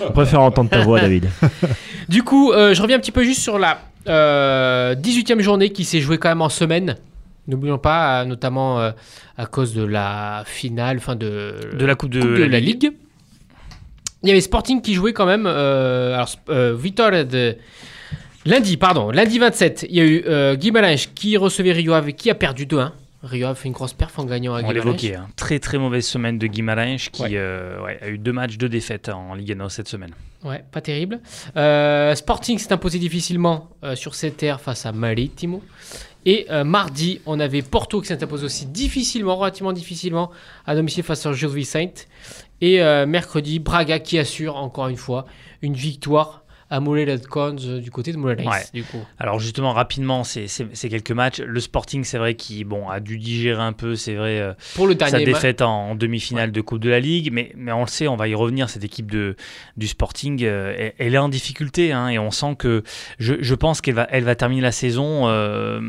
On préfère entendre ta voix, David. Du coup, euh, je reviens un petit peu juste sur la euh, 18e journée qui s'est jouée quand même en semaine. N'oublions pas, euh, notamment euh, à cause de la finale, fin de, De la Coupe de, Coupe de la Ligue. Il y avait Sporting qui jouait quand même. euh, alors, euh, victoire de. Lundi, pardon, lundi 27, il y a eu euh, Guimarães qui recevait Rio Ave qui a perdu 2-1. Rio Ave fait une grosse perf en gagnant à On l'évoquait, hein. très très mauvaise semaine de Guimarães qui Ouais. euh, ouais, a eu deux matchs, deux défaites en Ligue 1 cette semaine. Ouais, pas terrible. Euh, Sporting s'est imposé difficilement euh, sur cette terre face à Maritimo. Et mardi, on avait Porto qui s'est imposé aussi difficilement, relativement difficilement, à domicile face à Gil Vicente. Et mercredi, Braga qui assure encore une fois une victoire à Cons euh, du côté de Morelia. Ouais. Du coup. Alors justement, rapidement, ces quelques matchs. Le Sporting, c'est vrai qu'il bon, a dû digérer un peu, c'est vrai, euh, Pour le sa dernier match. défaite en, en demi-finale de Coupe de la Ligue, mais, mais on le sait, on va y revenir, cette équipe de, du Sporting, euh, elle, est en difficulté, hein, et on sent que, je, je pense qu'elle va, elle va terminer la saison euh,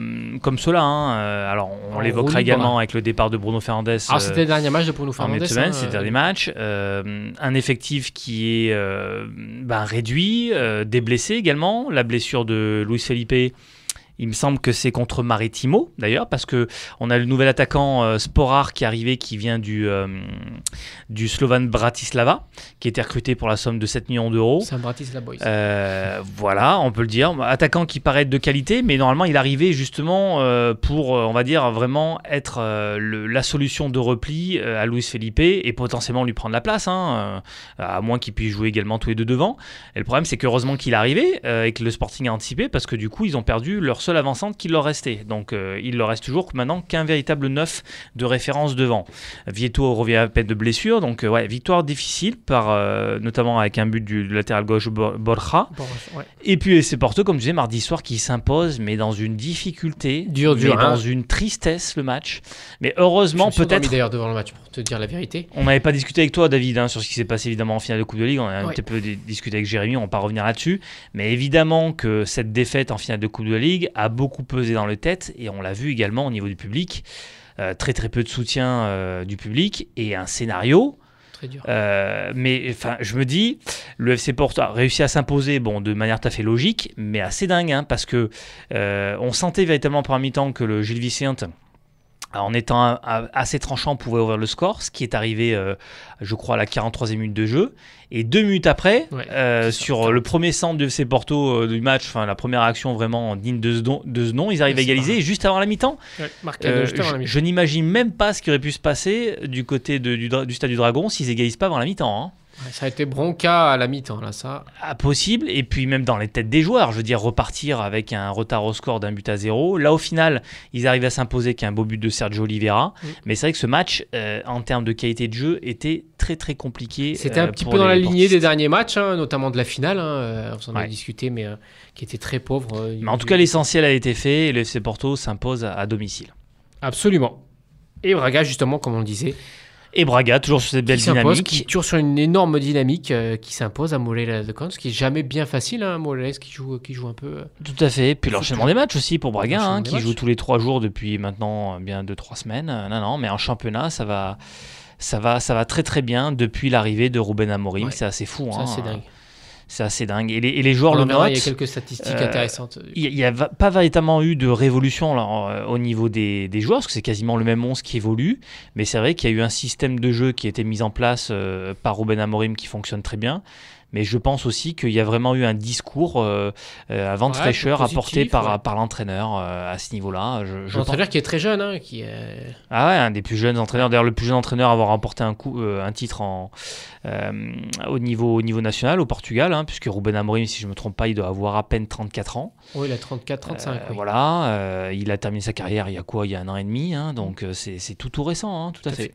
comme cela. hein, alors on l'évoquera également avec le départ de Bruno Fernandes. Alors euh, c'était le dernier match de Bruno Fernandes. hein, c'est le dernier match. Un effectif qui est ben, réduit, euh, des blessés également. La blessure de Luis Felipe, il me semble que c'est contre Maritimo d'ailleurs, parce que on a le nouvel attaquant euh, Sporar qui est arrivé, qui vient du, euh, du Slovan Bratislava, qui a été recruté pour la somme de 7 millions d'euros. C'est un Bratislava. Euh, voilà, on peut le dire. Attaquant qui paraît être de qualité, mais normalement il arrivait justement euh, pour, euh, on va dire, vraiment être euh, le- la solution de repli à Luis Felipe et potentiellement lui prendre la place, hein, à moins qu'il puisse jouer également tous les deux devant. Et le problème, c'est qu'heureusement qu'il est arrivé et que le Sporting a anticipé parce que du coup, ils ont perdu leur seul avant-centre qui leur restait. Donc euh, il leur reste toujours maintenant qu'un véritable neuf de référence devant. Vieto revient à peine de blessure, donc euh, ouais, victoire difficile, par, euh, notamment avec un but du, du latéral gauche Bor- Borja. Bon, ouais. Et puis c'est Porto, comme je disais, mardi soir qui s'impose, mais dans une difficulté, Dur, mais dur, hein. dans une tristesse le match. Mais heureusement, peut-être. d'ailleurs devant le match pour te dire la vérité. On n'avait pas discuté avec toi, David, hein, sur ce qui s'est passé évidemment en finale de Coupe de Ligue. On a un petit peu di- discuté avec Jérémy, on va pas revenir là-dessus. Mais évidemment que cette défaite en finale de Coupe de Ligue a beaucoup pesé dans les têtes et on l'a vu également au niveau du public. Euh, très très peu de soutien euh, du public et un scénario. Très dur. Euh, mais enfin, je me dis, le FC Porto a réussi à s'imposer, bon, de manière tout à fait logique, mais assez dingue, hein, parce que on sentait véritablement en première mi-temps que le Gilles Vicente, en étant assez tranchant, pouvait ouvrir le score, ce qui est arrivé, euh, je crois, à la 43e minute de jeu. Et deux minutes après, Ouais, euh, ça, sur le premier centre du FC Porto euh, du match, enfin la première action vraiment digne de ce nom, de ce nom, ils arrivent à égaliser juste avant la mi-temps. Ouais, je n'imagine même pas ce qui aurait pu se passer du côté de- du stade du Dragon s'ils égalisent pas avant la mi-temps. hein. Ça a été bronca à la mi-temps, là, ça. Ah, possible, et puis même dans les têtes des joueurs, je veux dire, repartir avec un retard au score d'un but à zéro. Là, au final, ils arrivent à s'imposer qu'un beau but de Sergio Oliveira. Mm. Mais c'est vrai que ce match, euh, en termes de qualité de jeu, était très très compliqué. C'était euh, un petit pour peu dans la lignée des derniers matchs, hein, notamment de la finale. hein, euh, on s'en a discuté, mais euh, qui était très pauvre. euh, Mais en tout cas, l'essentiel a été fait et le FC Porto s'impose à, à domicile. Absolument. Et Braga, justement, comme on le disait, Et Braga, toujours sur cette belle qui dynamique. qui toujours sur une énorme dynamique, euh, qui s'impose à Morelia de Cons, ce qui est jamais bien facile. Hein, Morelia qui joue, qui joue un peu. euh, Tout à fait. Puis l'enchaînement des matchs aussi pour Braga, hein, qui matchs. joue tous les trois jours depuis maintenant euh, bien deux trois semaines. Non, non, mais en championnat, ça va, ça va, ça va très très bien depuis l'arrivée de Ruben Amorim. Ouais. C'est assez fou. ça, hein. c'est dingue. C'est assez dingue. Et les, et les joueurs On le notent. il y a quelques statistiques Euh, intéressantes. Il n'y a, pas véritablement eu de révolution alors, euh, au niveau des, des joueurs, parce que c'est quasiment le même 11 qui évolue. Mais c'est vrai qu'il y a eu un système de jeu qui a été mis en place euh, par Ruben Amorim qui fonctionne très bien. Mais je pense aussi qu'il y a vraiment eu un discours euh, euh, à vent de Ouais, fraîcheur positif, apporté par, ouais. par l'entraîneur euh, à ce niveau-là. Je, je Un pense- entraîneur qui est très jeune, hein, qui est... Ah ouais, un des plus jeunes entraîneurs. D'ailleurs, le plus jeune entraîneur à avoir remporté un, coup, un titre en, au, niveau, au niveau national au Portugal, hein, puisque Ruben Amorim, si je ne me trompe pas, il doit avoir à peine 34 ans. Oui, il a 34, 35. Euh, oui. Voilà, il a terminé sa carrière il y a quoi? Il y a un an et demi, hein, donc euh, c'est tout tout récent, tout à fait.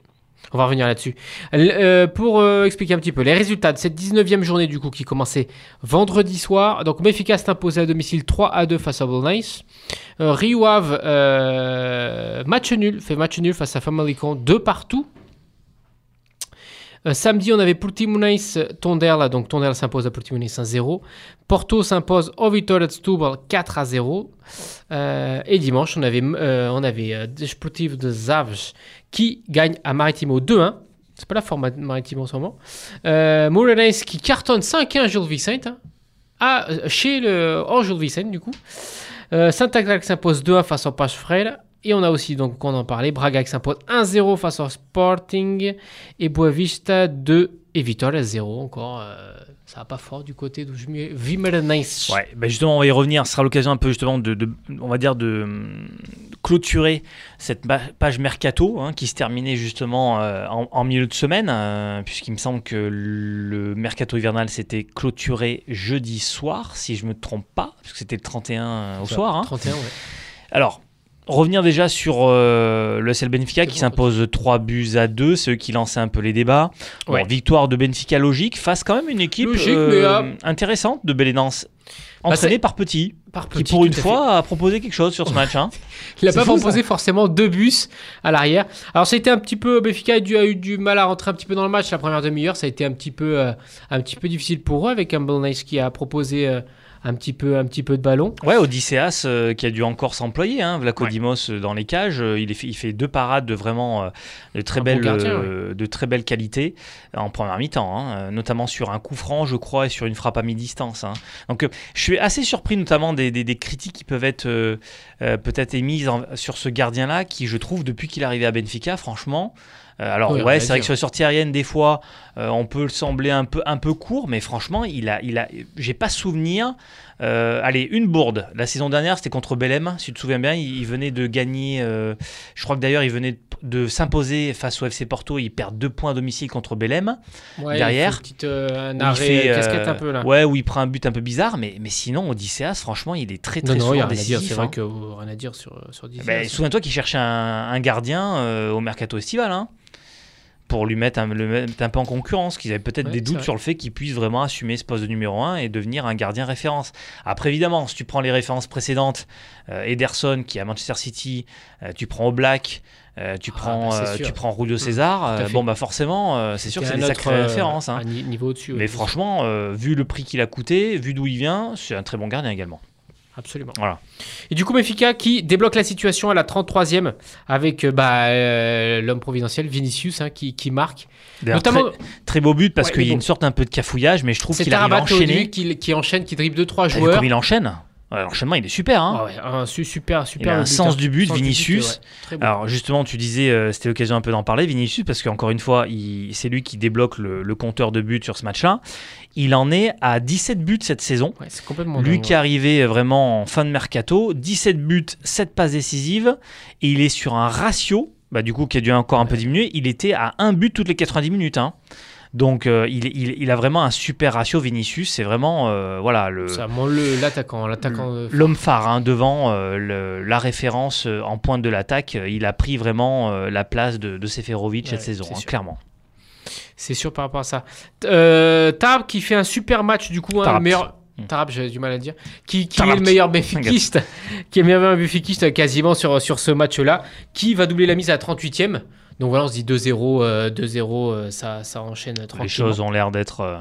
On va revenir là-dessus. Euh, pour euh, expliquer un petit peu les résultats de cette 19e journée du coup qui commençait vendredi soir. Donc Benfica s'est imposé à domicile 3 à 2 face à Nice. Euh, Rio euh, match nul, fait match nul face à Famalicão, 2 partout. Euh, samedi, on avait Portimonense Tondela, donc Tondela s'impose à Portimonense 1-0. Porto s'impose au Vitória de Setúbal 4 à 0. Euh, et dimanche, on avait, euh, on avait euh, de Zaves qui gagne à Maritimo 2-1. C'est pas la forme Maritimo en ce moment. Euh, qui cartonne 5-1 Jules Vicente. hein. Ah, euh, chez le. Jules Vicente, du coup. Euh, s'impose 2-1 face au Pache Freire. Et on a aussi, donc, on en parlait, Braga qui s'impose 1-0 face au Sporting. Et Boavista 2 et Vitória 0 encore. euh, ça va pas fort du côté de Vimerense. Ouais, bah justement, on va y revenir. Ce sera l'occasion un peu justement de, de- on va dire, de clôturer cette page mercato hein, qui se terminait justement euh, en, en milieu de semaine, euh, puisqu'il me semble que le mercato hivernal s'était clôturé jeudi soir, si je me trompe pas, parce que c'était le 31 au Ça, soir. hein. 31, ouais. Alors, revenir déjà sur euh, le SL Benfica qui s'impose 3 buts à 2, c'est eux qui lançaient un peu les débats. Bon, victoire de Benfica logique face quand même une équipe Logique, euh, mais, intéressante de Belenance. Entraînée c'est- par Petit, Par qui petit, pour une fois a proposé quelque chose sur ce match. hein. Il n'a pas fou, proposé forcément deux bus à l'arrière. Alors ça a été un petit peu Benfica a, dû- a eu du mal à rentrer un petit peu dans le match la première demi-heure. Ça a été un petit peu euh, un petit peu difficile pour eux avec un Nice qui a proposé un petit peu un petit peu de ballon. Ouais, Odysseas euh, qui a dû encore s'employer, hein, Vlaco Dimos euh, dans les cages, euh, il, est fait, il fait deux parades de vraiment euh, de très Un bon belle gardien, euh, de très belle qualité euh, en première mi-temps, hein, euh, notamment sur un coup franc, je crois, et sur une frappe à mi-distance. hein. Donc, euh, je suis assez surpris, notamment des, des- des critiques qui peuvent être euh, euh, peut-être émises en- sur ce gardien-là, qui je trouve depuis qu'il est arrivé à Benfica, franchement. Euh, alors ouais, c'est vrai que sur les sorties aériennes, des fois, euh, on peut le sembler un peu un peu court, mais franchement, il a il a, j'ai pas souvenir. Euh, allez, une bourde. La saison dernière, c'était contre Belém, si tu te souviens bien. Il, il venait de gagner. euh, je crois que d'ailleurs, il venait. de- de s'imposer face au FC Porto. Il perd deux points à domicile contre Belém. Ouais, derrière, il fait une petite, euh, un il fait, euh, casquette un peu là. Ouais, où il prend un but un peu bizarre, mais, mais sinon, Odysseas, franchement, il est très très non, non, a souvent décisif. C'est vrai hein. que euh, rien à dire sur sur Odysseas. Ben, Souviens-toi qu'il cherchait un, un gardien euh, au mercato estival. hein, pour lui mettre un, le mettre un peu en concurrence, qu'ils avaient peut-être Ouais, des doutes vrai. sur le fait qu'il puisse vraiment assumer ce poste de numéro 1 et devenir un gardien référence. Après, évidemment, si tu prends les références précédentes, euh, Ederson qui est à Manchester City, euh, tu prends Oblak, euh, tu, Ah, prends, bah, euh, sûr. tu prends Julio César, bon, bah forcément, c'est sûr que c'est des sacrées références. hein. Niveau au-dessus. Mais franchement, vu le prix qu'il a coûté, vu d'où il vient, c'est un très bon gardien également. Absolument. Voilà. Et du coup, Benfica qui débloque la situation à la 33e avec euh, bah, euh, l'homme providentiel Vinicius hein, qui, qui marque. Notamment, très, très beau but parce Ouais, qu'il y a bon. une sorte un peu de cafouillage, mais je trouve qu'il Tarabat enchaîner. qui, qui enchaîne, qui dribble 2-3 T'as vu joueurs. comme il enchaîne L'enchaînement, il est super. Hein Ah ouais, un su- super, super. Il a un but, sens hein. du but, Sens Vinicius. Alors justement, tu disais, euh, c'était l'occasion un peu d'en parler, Vinicius, parce qu'encore une fois, c'est lui qui débloque le, le compteur de buts sur ce match-là. Il en est à 17 buts cette saison. Ouais, c'est complètement Lui dingue, qui est arrivé vraiment en fin de mercato, 17 buts, 7 passes décisives, et il est sur un ratio, bah, du coup qui a dû encore un peu diminuer, il était à un but toutes les 90 minutes. hein. Donc euh, il, il- il a vraiment un super ratio, Vinicius, c'est vraiment euh, voilà, le, l'attaquant, l'attaquant. l'homme phare hein, devant euh, le- la référence en pointe de l'attaque. Il a pris vraiment la place de, de Seferovic cette saison, hein, clairement. C'est sûr par rapport à ça. Tarab qui fait un super match du coup, hein, le meilleur. Mm. Tarab, j'ai du mal à dire. Qui, qui est le meilleur béfiquiste, qui est le meilleur béfiquiste quasiment sur, sur ce match-là, qui va doubler la mise à la 38e. Donc voilà, on se dit 2-0, euh, 2-0, euh, ça, ça enchaîne tranquillement. Les choses ont l'air d'être euh,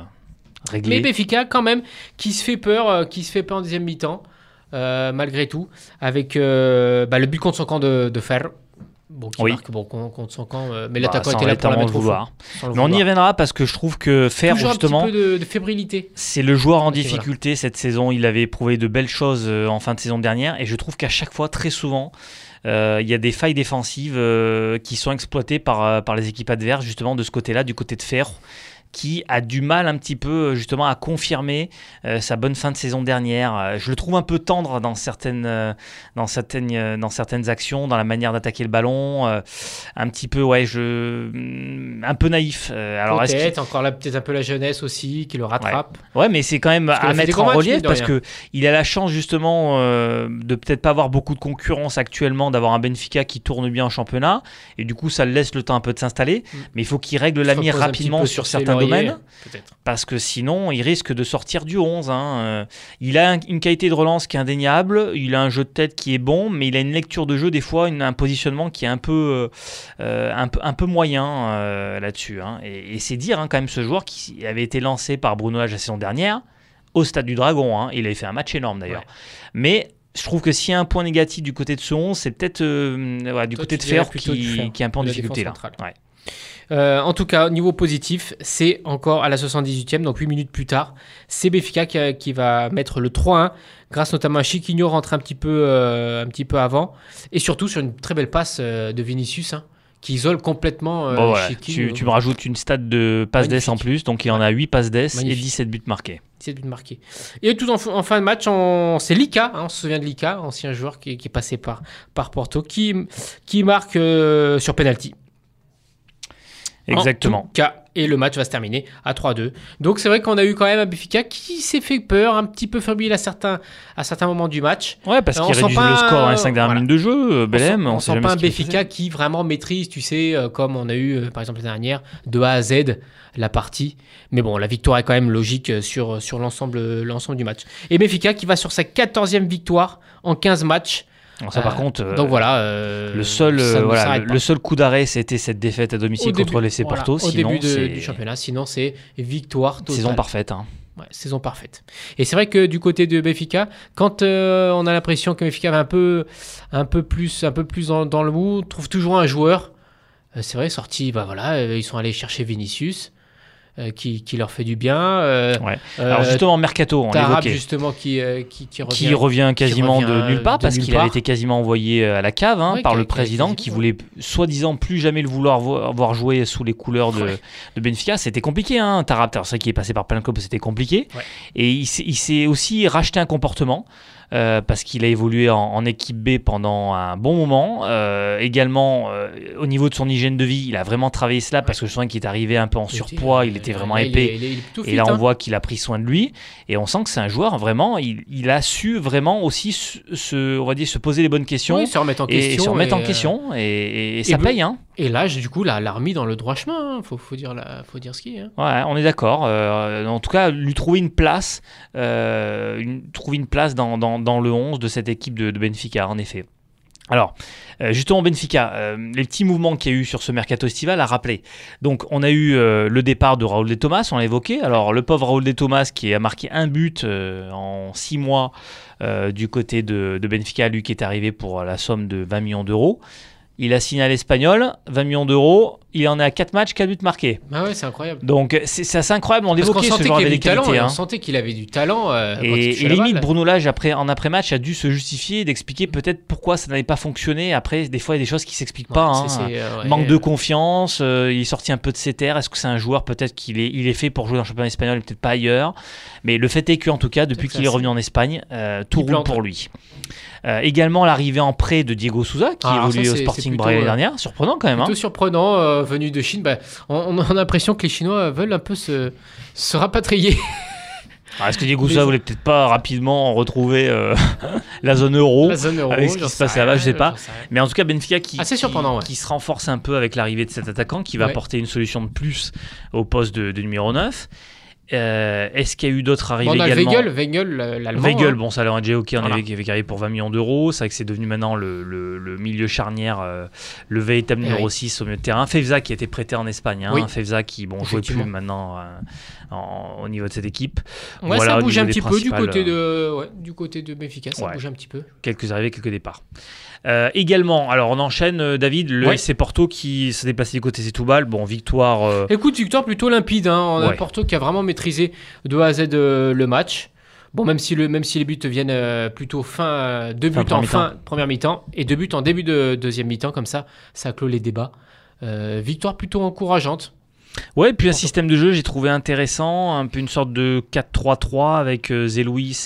réglées. Mais Benfica quand même qui se fait peur, euh, qui se fait peur en deuxième mi-temps, euh, malgré tout, avec euh, bah, le but contre son camp de, de Fer. Bon, qui Oui. marque bon, con- contre son camp, euh, mais Bah, l'attaquant sans était là pour la mettre au le Mais on y reviendra parce que je trouve que Fer, Toujours justement, un petit peu de, de fébrilité. c'est le joueur en voilà. difficulté cette saison. Il avait prouvé de belles choses euh, en fin de saison dernière et je trouve qu'à chaque fois, très souvent, euh, il y a des failles défensives euh, qui sont exploitées par, euh, par les équipes adverses, justement de ce côté-là, du côté de Fer qui a du mal un petit peu euh, justement à confirmer euh, sa bonne fin de saison dernière. Euh, je le trouve un peu tendre dans certaines, euh, dans certaines, dans certaines actions, dans la manière d'attaquer le ballon, euh, un petit peu ouais, je, mm, un peu naïf. Alors Peut-être, encore là, peut-être un peu la jeunesse aussi qui le rattrape. Ouais, mais c'est quand même à mettre en relief parce que il a la chance justement de peut-être pas avoir beaucoup de concurrence actuellement, d'avoir un Benfica qui tourne bien en championnat et du coup ça le laisse le temps un peu de s'installer. Mm. Mais il faut qu'il règle la mire rapidement sur certains parce que sinon il risque de sortir du 11. hein. Euh, Il a un- une qualité de relance qui est indéniable, il a un jeu de tête qui est bon, mais il a une lecture de jeu des fois, une- un positionnement qui est un peu, euh, euh, un peu, un peu moyen euh, là-dessus. hein. Et, et c'est dire hein, quand même ce joueur qui avait été lancé par Bruno Lage la saison dernière au stade du Dragon. Il avait fait un match énorme d'ailleurs. Ouais. Mais je trouve que s'il y a un point négatif du côté de ce 11, c'est peut-être euh, du Toi, côté de Fer qui, qui est un peu en difficulté là. Ouais. Euh, en tout cas, au niveau positif, c'est encore à la 78e, donc 8 minutes plus tard. C'est Benfica qui, qui va mettre le 3-1, grâce notamment à Chiquinho rentre un petit peu, euh, un petit peu avant. Et surtout sur une très belle passe euh, de Vinicius, hein, qui isole complètement euh, Bon, voilà. Tu, tu me rajoutes une stat de passes d'ess en plus, donc il en a 8 passes d'ess et Magnifique. 17 buts marqués. C'est de marquer. Et tout en, fin de match, on- c'est Lika, hein, on se souvient de Lika, ancien joueur qui, qui est passé par, par Porto, qui, qui marque euh, sur penalty. En Exactement. tout cas, et le match va se terminer à 3-2. Donc c'est vrai qu'on a eu quand même un Benfica qui s'est fait peur, un petit peu fébrile à certains, à certains moments du match. Ouais, parce On qu'il réduit le score dans les un- 5 dernières minutes de jeu. euh, Belém, on sent, pas un Benfica qui vraiment maîtrise, tu sais, euh, comme on a eu euh, par exemple l'année dernière, de A à Z la partie. Mais bon, la victoire est quand même logique euh, sur, sur l'ensemble, du match. Et Benfica qui va sur sa 14e victoire en 15 matchs. Ça, par Euh, contre, euh, Donc voilà. euh, le, seul, voilà, le, le coup d'arrêt, c'était cette défaite à domicile Au contre début- voilà, Porto. au Sinon, début de- du championnat. Sinon, c'est victoire totale. saison parfaite. hein. Ouais, saison parfaite. Et c'est vrai que du côté de Benfica, quand euh, on a l'impression que Benfica va un peu, un peu plus, un peu plus dans, dans le mou, on trouve toujours un joueur. Euh, c'est vrai, sorti, bah voilà, euh, ils sont allés chercher Vinicius, euh, qui, qui leur fait du bien. euh, Ouais. euh, Alors justement, Mercato, on Tarab, justement, qui, qui, qui revient. qui revient quasiment revient, de nulle part de parce qu'il avait été quasiment envoyé à la cave hein, Ouais, par le président qui voulait soi-disant plus jamais le vouloir vo- voir jouer sous les couleurs de, Ouais. de Benfica. C'était compliqué, hein. Alors, C'est vrai qu'il est passé par plein de clubs, c'était compliqué. Et il s'est aussi racheté un comportement. Euh, parce qu'il a évolué en, en équipe B pendant un bon moment. Euh, également, euh, au niveau de son hygiène de vie, il a vraiment travaillé cela parce que je sens qu'il est arrivé un peu en surpoids, il était vraiment épais. Il est, il est- il est plutôt Et là, on hein. voit qu'il a pris soin de lui. Et on sent que c'est un joueur vraiment, il, a su vraiment aussi se, se- on va dire, se poser les bonnes questions. Oui, se remettre en et, question. se remettre en euh, question. Et, et- et ça paye, hein. Et là, du coup, l'a l'a remis dans le droit chemin. hein. Faut, dire faut dire ce qui est. hein. Ouais, on est d'accord. Euh, en tout cas, lui trouver une place, euh, une- place dans, le 11 de cette équipe de, Benfica, en effet. Alors, euh, justement, Benfica, les petits mouvements qu'il y a eu sur ce mercato estival à rappeler. Donc, on a eu le départ de Raoul de Thomas, on l'a évoqué. Alors, le pauvre Raoul de Thomas qui a marqué un but en six mois du côté de Benfica, lui qui est arrivé pour la somme de 20 millions d'euros. Il a signé à l'Espagnol, 20 millions d'euros. Il en est à 4 matchs, 4 buts marqués. Ah ouais, c'est incroyable. Donc c'est assez incroyable, on Parce qu'on évoquait ce sentait joueur qu'il avait des du talent. qualités. et hein. On sentait qu'il avait du talent. euh, Et, limite, balle. Bruno Lage, après, en après-match, a dû se justifier et d'expliquer peut-être pourquoi ça n'avait pas fonctionné. Après, des fois, il y a des choses qui s'expliquent Ouais, pas. hein. euh, ouais, Manque de confiance, euh, il est sorti un peu de ses terres. Est-ce que c'est un joueur peut-être qu'il est, il est fait pour jouer dans le championnat espagnol et peut-être pas ailleurs? Mais le fait est qu'en tout cas, depuis qu'il est revenu en Espagne, tout roule pour lui. Euh, également l'arrivée en prêt de Diego Souza, qui Ah, ça, au Sporting Braga l'année euh, dernière. Surprenant quand même. hein. Plutôt surprenant, euh, venu de Chine. Bah, on, on a l'impression que les Chinois veulent un peu se, se rapatrier. Alors, Est-ce que Diego Souza voulait peut-être pas rapidement retrouver euh, la zone euro la zone euro. avec ce qui se passe là-bas, je sais pas. Mais en tout cas, Benfica qui, Assez qui- surprenant, ouais. qui se renforce un peu avec l'arrivée de cet attaquant qui va Ouais. apporter une solution de plus au poste de, de numéro 9. Euh, Est-ce qu'il y a eu d'autres arrivées Bon, on a également Weigel, Weigel, le- l'allemand. Weigel, hein. bon, ça l'a déjà ok, on Voilà. avait qui avait carré pour 20 millions d'euros. C'est vrai que c'est devenu maintenant le, le- le milieu charnière, euh, le véritable Eh numéro oui. 6 au milieu de terrain. Fevza qui a été prêté en Espagne. Hein. Oui. Fevza qui, bon, jouait plus maintenant euh, en- au niveau de cette équipe. Ouais, Voilà, ça bouge un petit peu du côté de, ouais, du côté de Benfica, ça Ouais. bouge un petit peu. quelques arrivées, quelques départs. Euh, également, alors on enchaîne, euh, David, le Ouais. Porto qui s'est déplacé du côté Setúbal. Bon, victoire. euh, Écoute, victoire plutôt limpide. Hein. On a. Porto qui a vraiment maîtrisé de A à Z le match. Bon, même si, le, même si les buts viennent plutôt fin, deux buts en fin première mi-temps et deux buts en début de deuxième mi-temps, comme ça, ça clôt les débats. Euh, victoire plutôt encourageante. Ouais, puis un système de jeu, j'ai trouvé intéressant, un peu une sorte de 4-3-3 avec euh,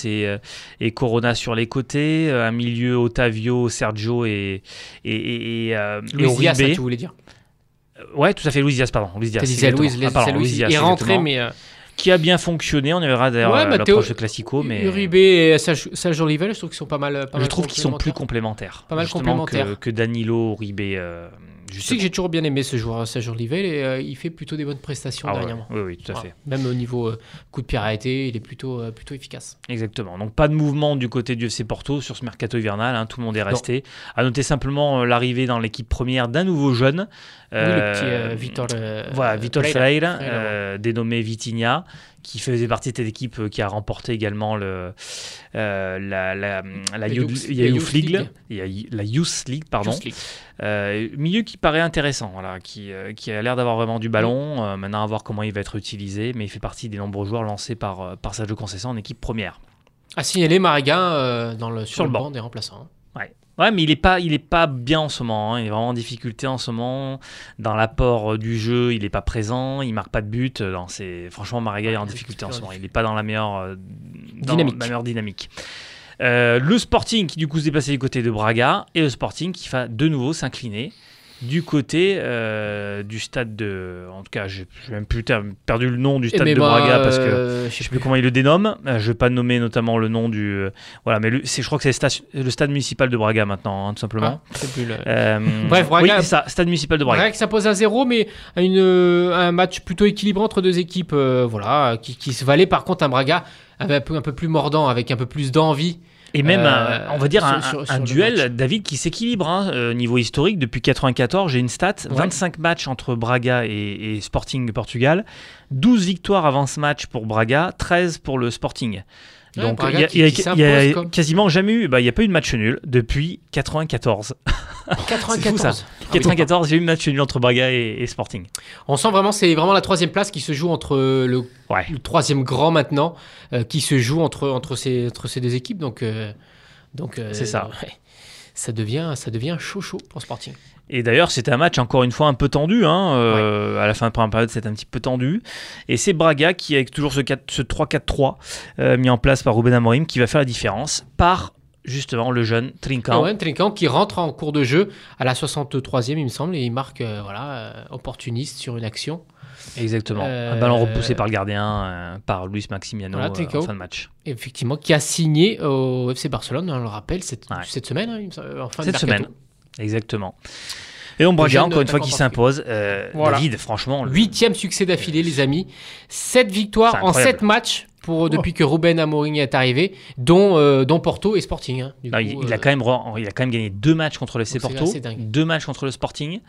et, euh, et Corona sur les côtés, euh, un milieu Otavio, Sergio et, et, et, euh, et Diaz, hein, tu voulais dire. Ouais, tout à fait, Luis Diaz, pardon. Luis Diaz. Luis, Ah, pardon, Luis, Luis Diaz, est rentré, mais euh, Qui a bien fonctionné, on y verra d'ailleurs Ouais, euh, bah, l'approche de Classico, mais Uribe et Sergio Sergio Oliveira, je trouve qu'ils sont pas mal. Pas je mal trouve qu'ils sont plus complémentaires. Pas mal que- complémentaires. Que, Danilo, Uribe. euh, Je sais que j'ai toujours bien aimé ce joueur, Sergio Oliveira, et euh, il fait plutôt des bonnes prestations Ah ouais, dernièrement. oui, oui, tout à Voilà. fait. Même au niveau euh, coup de pied arrêté, il est plutôt, euh, plutôt efficace. Exactement. Donc pas de mouvement du côté du FC Porto sur ce mercato hivernal. hein, tout le monde est resté. À noter simplement euh, l'arrivée dans l'équipe première d'un nouveau jeune. oui, le petit euh, Vitor. euh, Voilà, Vitor. Freire, Freire, euh, dénommé Vitinha, qui faisait partie de cette équipe euh, qui a remporté également le, euh, la, la, la, Youth- League, la Youth pardon. League. Euh, milieu qui paraît intéressant, voilà, qui, qui a l'air d'avoir vraiment du ballon. Euh, maintenant, à voir comment il va être utilisé, mais il fait partie des nombreux joueurs lancés par, par Sergio Conceição en équipe première. A signalé Mariga dans le, sur, Sur le le banc banc. des remplaçants. Ouais, mais il est pas, il est pas bien en ce moment. hein. Il est vraiment en difficulté en ce moment. Dans l'apport euh, du jeu, il est pas présent. Il marque pas de but. Euh, non, c'est franchement Mariga est en Ouais, difficulté en ce moment. Il est pas dans la meilleure euh, dans Dynamique. la meilleure dynamique. Euh, le Sporting qui du coup se déplaçait du côté de Braga et le Sporting qui va de nouveau s'incliner du côté euh, du stade de. En tout cas, j'ai même plus perdu le nom du stade mais de bah, Braga parce que euh, je sais plus comment il le dénomme. Euh, je vais pas nommer notamment le nom du. euh, voilà, mais le- je crois que c'est le, sta- le stade municipal de Braga maintenant, hein, tout simplement. Ah, plus le- Bref, Braga- Oui, c'est ça, stade municipal de Braga. Braga qui s'impose à zéro, mais une, un match plutôt équilibré entre deux équipes, voilà, qui, qui se valait. Par contre, un Braga avait un peu, un peu plus mordant, avec un peu plus d'envie. Et même, Euh, un- on va dire, un, sur- un sur duel. David, qui s'équilibre. hein, euh, niveau historique, depuis 94, j'ai une stat Ouais. 25 matchs entre Braga et, et Sporting Portugal, 12 victoires avant ce match pour Braga, 13 pour le Sporting. Ouais, Donc, il y a, qui- il y a- a quasiment jamais eu, bah, il n'y a pas eu de match nul depuis 94. 94. ça. Ah oui. 94, j'ai eu un match nul entre Braga et, et Sporting. On sent vraiment, c'est vraiment la troisième place qui se joue entre le, Ouais. le troisième grand maintenant, euh, qui se joue entre, entre, ces, entre ces deux équipes. Donc, euh, donc euh, C'est ça. ouais. Ça devient, ça devient chaud chaud pour Sporting. Et d'ailleurs, c'était un match encore une fois un peu tendu. Hein, euh, À la fin de la première période, c'était un petit peu tendu. Et c'est Braga qui, avec toujours ce, 4 ce 3-4-3 euh, mis en place par Ruben Amorim, qui va faire la différence par justement le jeune Trinquant. Ouais, Trinquant qui rentre en cours de jeu à la 63e, il me semble, et il marque euh, voilà, opportuniste sur une action. Exactement. Euh, Un ballon repoussé par le gardien, euh, par Luis Maximiano Voilà, euh, en fin de match. Effectivement, qui a signé au FC Barcelone, on le rappelle, cette, Ouais. cette semaine, hein, en fin de Cette mercato. semaine. Exactement. Et donc Braga, encore une fois, qui s'impose. Euh, Voilà. David, franchement, le- Huitième succès d'affilée, les amis. Sept victoires en sept matchs pour, depuis que Ruben Amorim est arrivé, dont, euh, dont Porto et Sporting. hein. Du Non, coup, il, il euh, a quand même, il a quand même gagné deux matchs contre le FC c'est Porto, deux matchs contre le Sporting.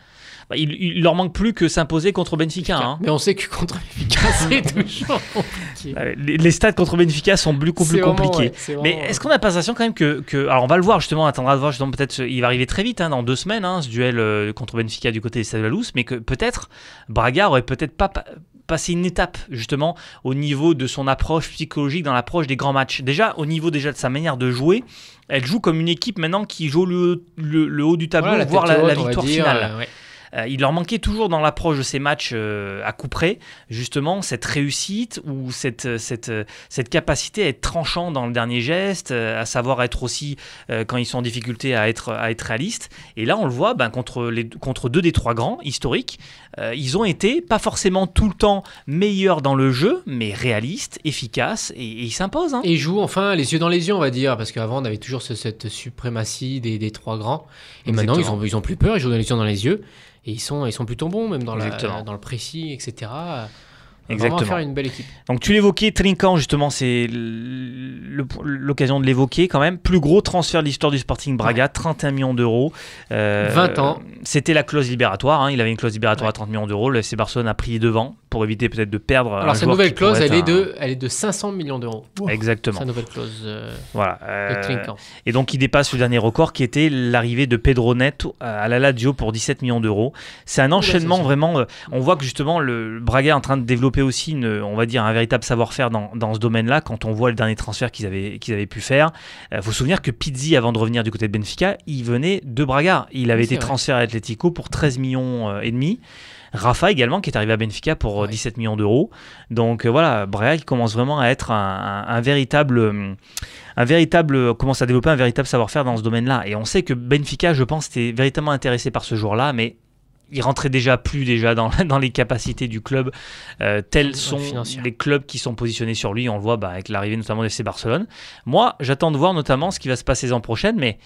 Bah, il, il leur manque plus que s'imposer contre Benfica. hein. Mais on sait que contre Benfica, c'est toujours compliqué. Euh, Les, les stats contre Benfica sont plus, plus compliqués. ouais, Mais est-ce qu'on a pas l'impression quand même que, que- Alors on va le voir justement, on attendra de voir justement peut-être, il va arriver très vite, hein, dans deux semaines, hein, ce duel euh, contre Benfica du côté des Stade de la Luz, mais que peut-être Braga aurait peut-être pas pa- passé une étape justement au niveau de son approche psychologique dans l'approche des grands matchs. Déjà au niveau déjà de sa manière de jouer, elle joue comme une équipe maintenant qui joue le, le- le haut du tableau, Voilà, voire la, la haute, victoire dire, finale. euh, ouais. Euh, il leur manquait toujours dans l'approche de ces matchs euh, à coup près, justement, cette réussite ou cette, euh, cette, cette capacité à être tranchant dans le dernier geste, à savoir être aussi, quand ils sont en difficulté, à être, à être réaliste. Et là, on le voit, ben, contre, les, contre deux des trois grands historiques, ils ont été, pas forcément tout le temps meilleurs dans le jeu, mais réalistes, efficaces, et, et ils s'imposent. hein. Et ils jouent enfin les yeux dans les yeux, on va dire, parce qu'avant on avait toujours ce- cette suprématie des, des trois grands. Et maintenant ils ont, ils ont plus peur, ils jouent les yeux dans les yeux. Et ils sont, ils sont plutôt bons, même dans, la, Exactement. dans le précis, etc. Exactement. Faire une belle équipe. Donc tu l'évoquais, Trinquant, justement, c'est l'occasion de l'évoquer quand même. Plus gros transfert de l'histoire du Sporting Braga, 31 millions d'euros. Euh, 20 ans. C'était la clause libératoire, hein, il avait une clause libératoire Ouais. à 30 millions d'euros. Le FC Barcelone a pris les devants pour éviter peut-être de perdre. Alors sa nouvelle clause, elle est, de, elle est de 500 millions d'euros. Exactement. Sa nouvelle clause euh, Voilà. euh, et donc il dépasse le dernier record qui était l'arrivée de Pedro Neto à la Lazio pour 17 millions d'euros. C'est un enchaînement vraiment. euh, on voit que justement le Braga est en train de développer aussi, une, on va dire, un véritable savoir-faire dans, dans ce domaine-là. Quand on voit le dernier transfert qu'ils avaient, qu'ils avaient pu faire, il faut se souvenir que Pizzi, avant de revenir du côté de Benfica, il venait de Braga. Il avait été vrai. transféré à Atletico pour 13 millions euh, et demi. Rafa également qui est arrivé à Benfica pour euh, Ouais. 17 millions d'euros. Donc euh, voilà, Braga qui commence vraiment à être un, un- un véritable, un véritable, euh, commence à développer un véritable savoir-faire dans ce domaine-là. Et on sait que Benfica, je pense, était véritablement intéressé par ce joueur-là, mais il rentrait déjà plus déjà dans, dans les capacités du club euh, tels sont les clubs qui sont positionnés sur lui. On le voit bah, avec l'arrivée notamment de FC Barcelone. Moi, j'attends de voir notamment ce qui va se passer l'an prochaine, mais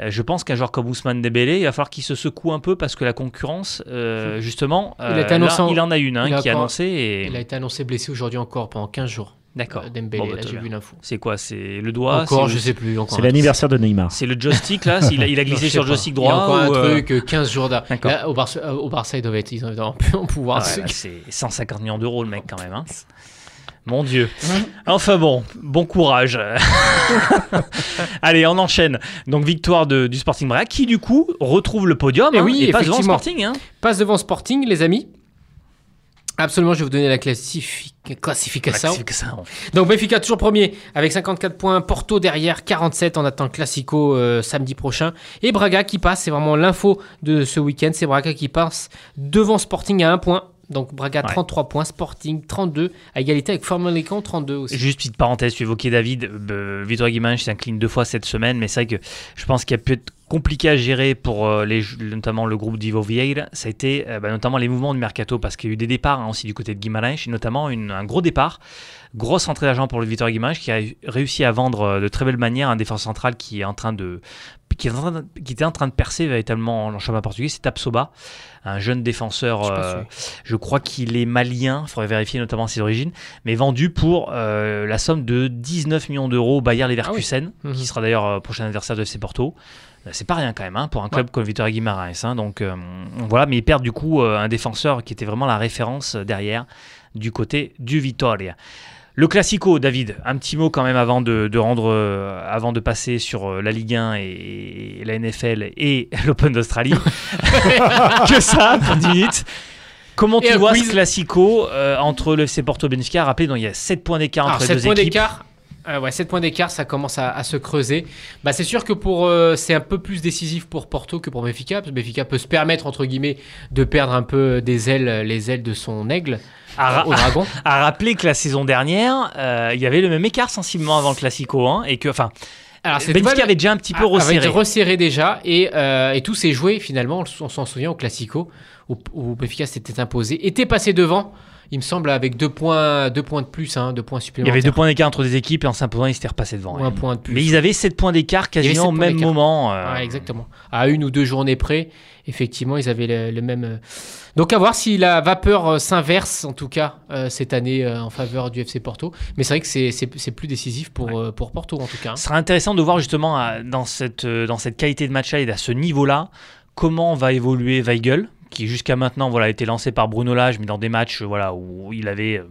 euh, je pense qu'un joueur comme Ousmane Dembélé, il va falloir qu'il se secoue un peu parce que la concurrence, euh, justement, Il a été annoncé là, en- il en a une hein, il a qui est encore- annoncée. Et... Il a été annoncé blessé aujourd'hui encore pendant 15 jours. D'accord. Euh, Dembélé, Bon, bah, j'ai vu l'info. C'est quoi C'est le doigt encore, je sais plus. C'est l'anniversaire de Neymar. C'est le joystick là Il a, il glissé sur le joystick Il y a droit encore un ou, euh, truc, euh, 15 jours d'arrêt. D'accord. Là, Au, Barça, euh, au Barça, ils doivent être, ils doivent en plus en pouvoir. Ah ouais, c'est 150 millions d'euros le mec quand même. hein. Mon Dieu. Enfin bon, bon courage. Allez, on enchaîne. Donc victoire de- du Sporting Braga qui du coup retrouve le podium Eh hein, oui, et passe devant le. Sporting. hein. Passe devant Sporting, les amis. Absolument, je vais vous donner la classifi- classification. Donc Benfica toujours premier avec 54 points, Porto derrière 47, on attend le Classico euh, samedi prochain. Et Braga qui passe, c'est vraiment l'info de ce week-end, c'est Braga qui passe devant Sporting à 1 point. Donc Braga Ouais. 33 points, Sporting 32, à égalité avec Famalicão 32 aussi. Juste petite parenthèse, tu évoquais David, euh, Vitor Guimaraes s'incline deux fois cette semaine, mais c'est vrai que je pense qu'il y a peut être compliqué à gérer pour euh, les, notamment le groupe d'Ivo Vieira, ça a été euh, bah, notamment les mouvements du mercato, parce qu'il y a eu des départs hein, aussi du côté de Guimaraes, et notamment une- un gros départ, grosse rentrée d'argent pour le Vitor Guimaraes, qui a réussi à vendre euh, de très belle manière un défenseur central qui est en train de qui, de- était en train de percer véritablement en championnat portugais, c'est Tapsoba, un jeune défenseur, Je euh, crois qu'il est malien, il faudrait vérifier notamment ses origines, mais vendu pour euh, la somme de 19 millions d'euros au Bayer Leverkusen, Mhm. qui sera d'ailleurs prochain adversaire de FC Porto. Euh, C'est pas rien quand même hein, pour un club comme Vitória Guimarães. hein, donc euh, voilà, mais ils perdent du coup euh, un défenseur qui était vraiment la référence derrière du côté du Vitoria. Le Classico, David, un petit mot quand même avant de, de rendre, euh, avant de passer sur la Ligue 1 et, et la NFL et l'Open d'Australie. que ça pour 10 minutes. Comment Et tu vois quiz. ce Classico entre le FC Porto Benfica Rappelez, donc, il y a 7 points d'écart Alors entre les 7 deux points équipes. d'écart. Euh, ouais, 7 points d'écart, ça commence à, à se creuser. Bah, c'est sûr que pour euh, c'est un peu plus décisif pour Porto que pour Benfica, parce que Benfica peut se permettre entre guillemets de perdre un peu des ailes, les ailes de son aigle À, au dragon. à rappeler que la saison dernière, euh, il y avait le même écart sensiblement avant le Classico, hein, et que, enfin, Alors, Benfica avait déjà un petit peu a- avait resserré. été resserré déjà et, euh, et tout s'est joué finalement, on s'en souvient au Classico où, où Benfica s'était imposé, était passé devant, il me semble avec deux points, deux points de plus, hein, deux points Il y supplémentaires. avait deux points d'écart entre des équipes et en s'imposant, ils s'étaient repassés devant. ou un point de plus. Mais ils avaient 7 points d'écart quasiment au sept même moment. euh, Ouais, exactement. À une ou deux journées près, effectivement, ils avaient le, le même. euh. Donc à voir si la vapeur euh, s'inverse en tout cas euh, cette année euh, en faveur du FC Porto. Mais c'est vrai que c'est- plus décisif pour, pour Porto en tout cas. hein. Ce sera intéressant de voir justement dans cette, dans cette qualité de match-là et à ce niveau-là, comment va évoluer Weigel, qui jusqu'à maintenant voilà, a été lancé par Bruno Lage, mais dans des matchs voilà, où il avait euh,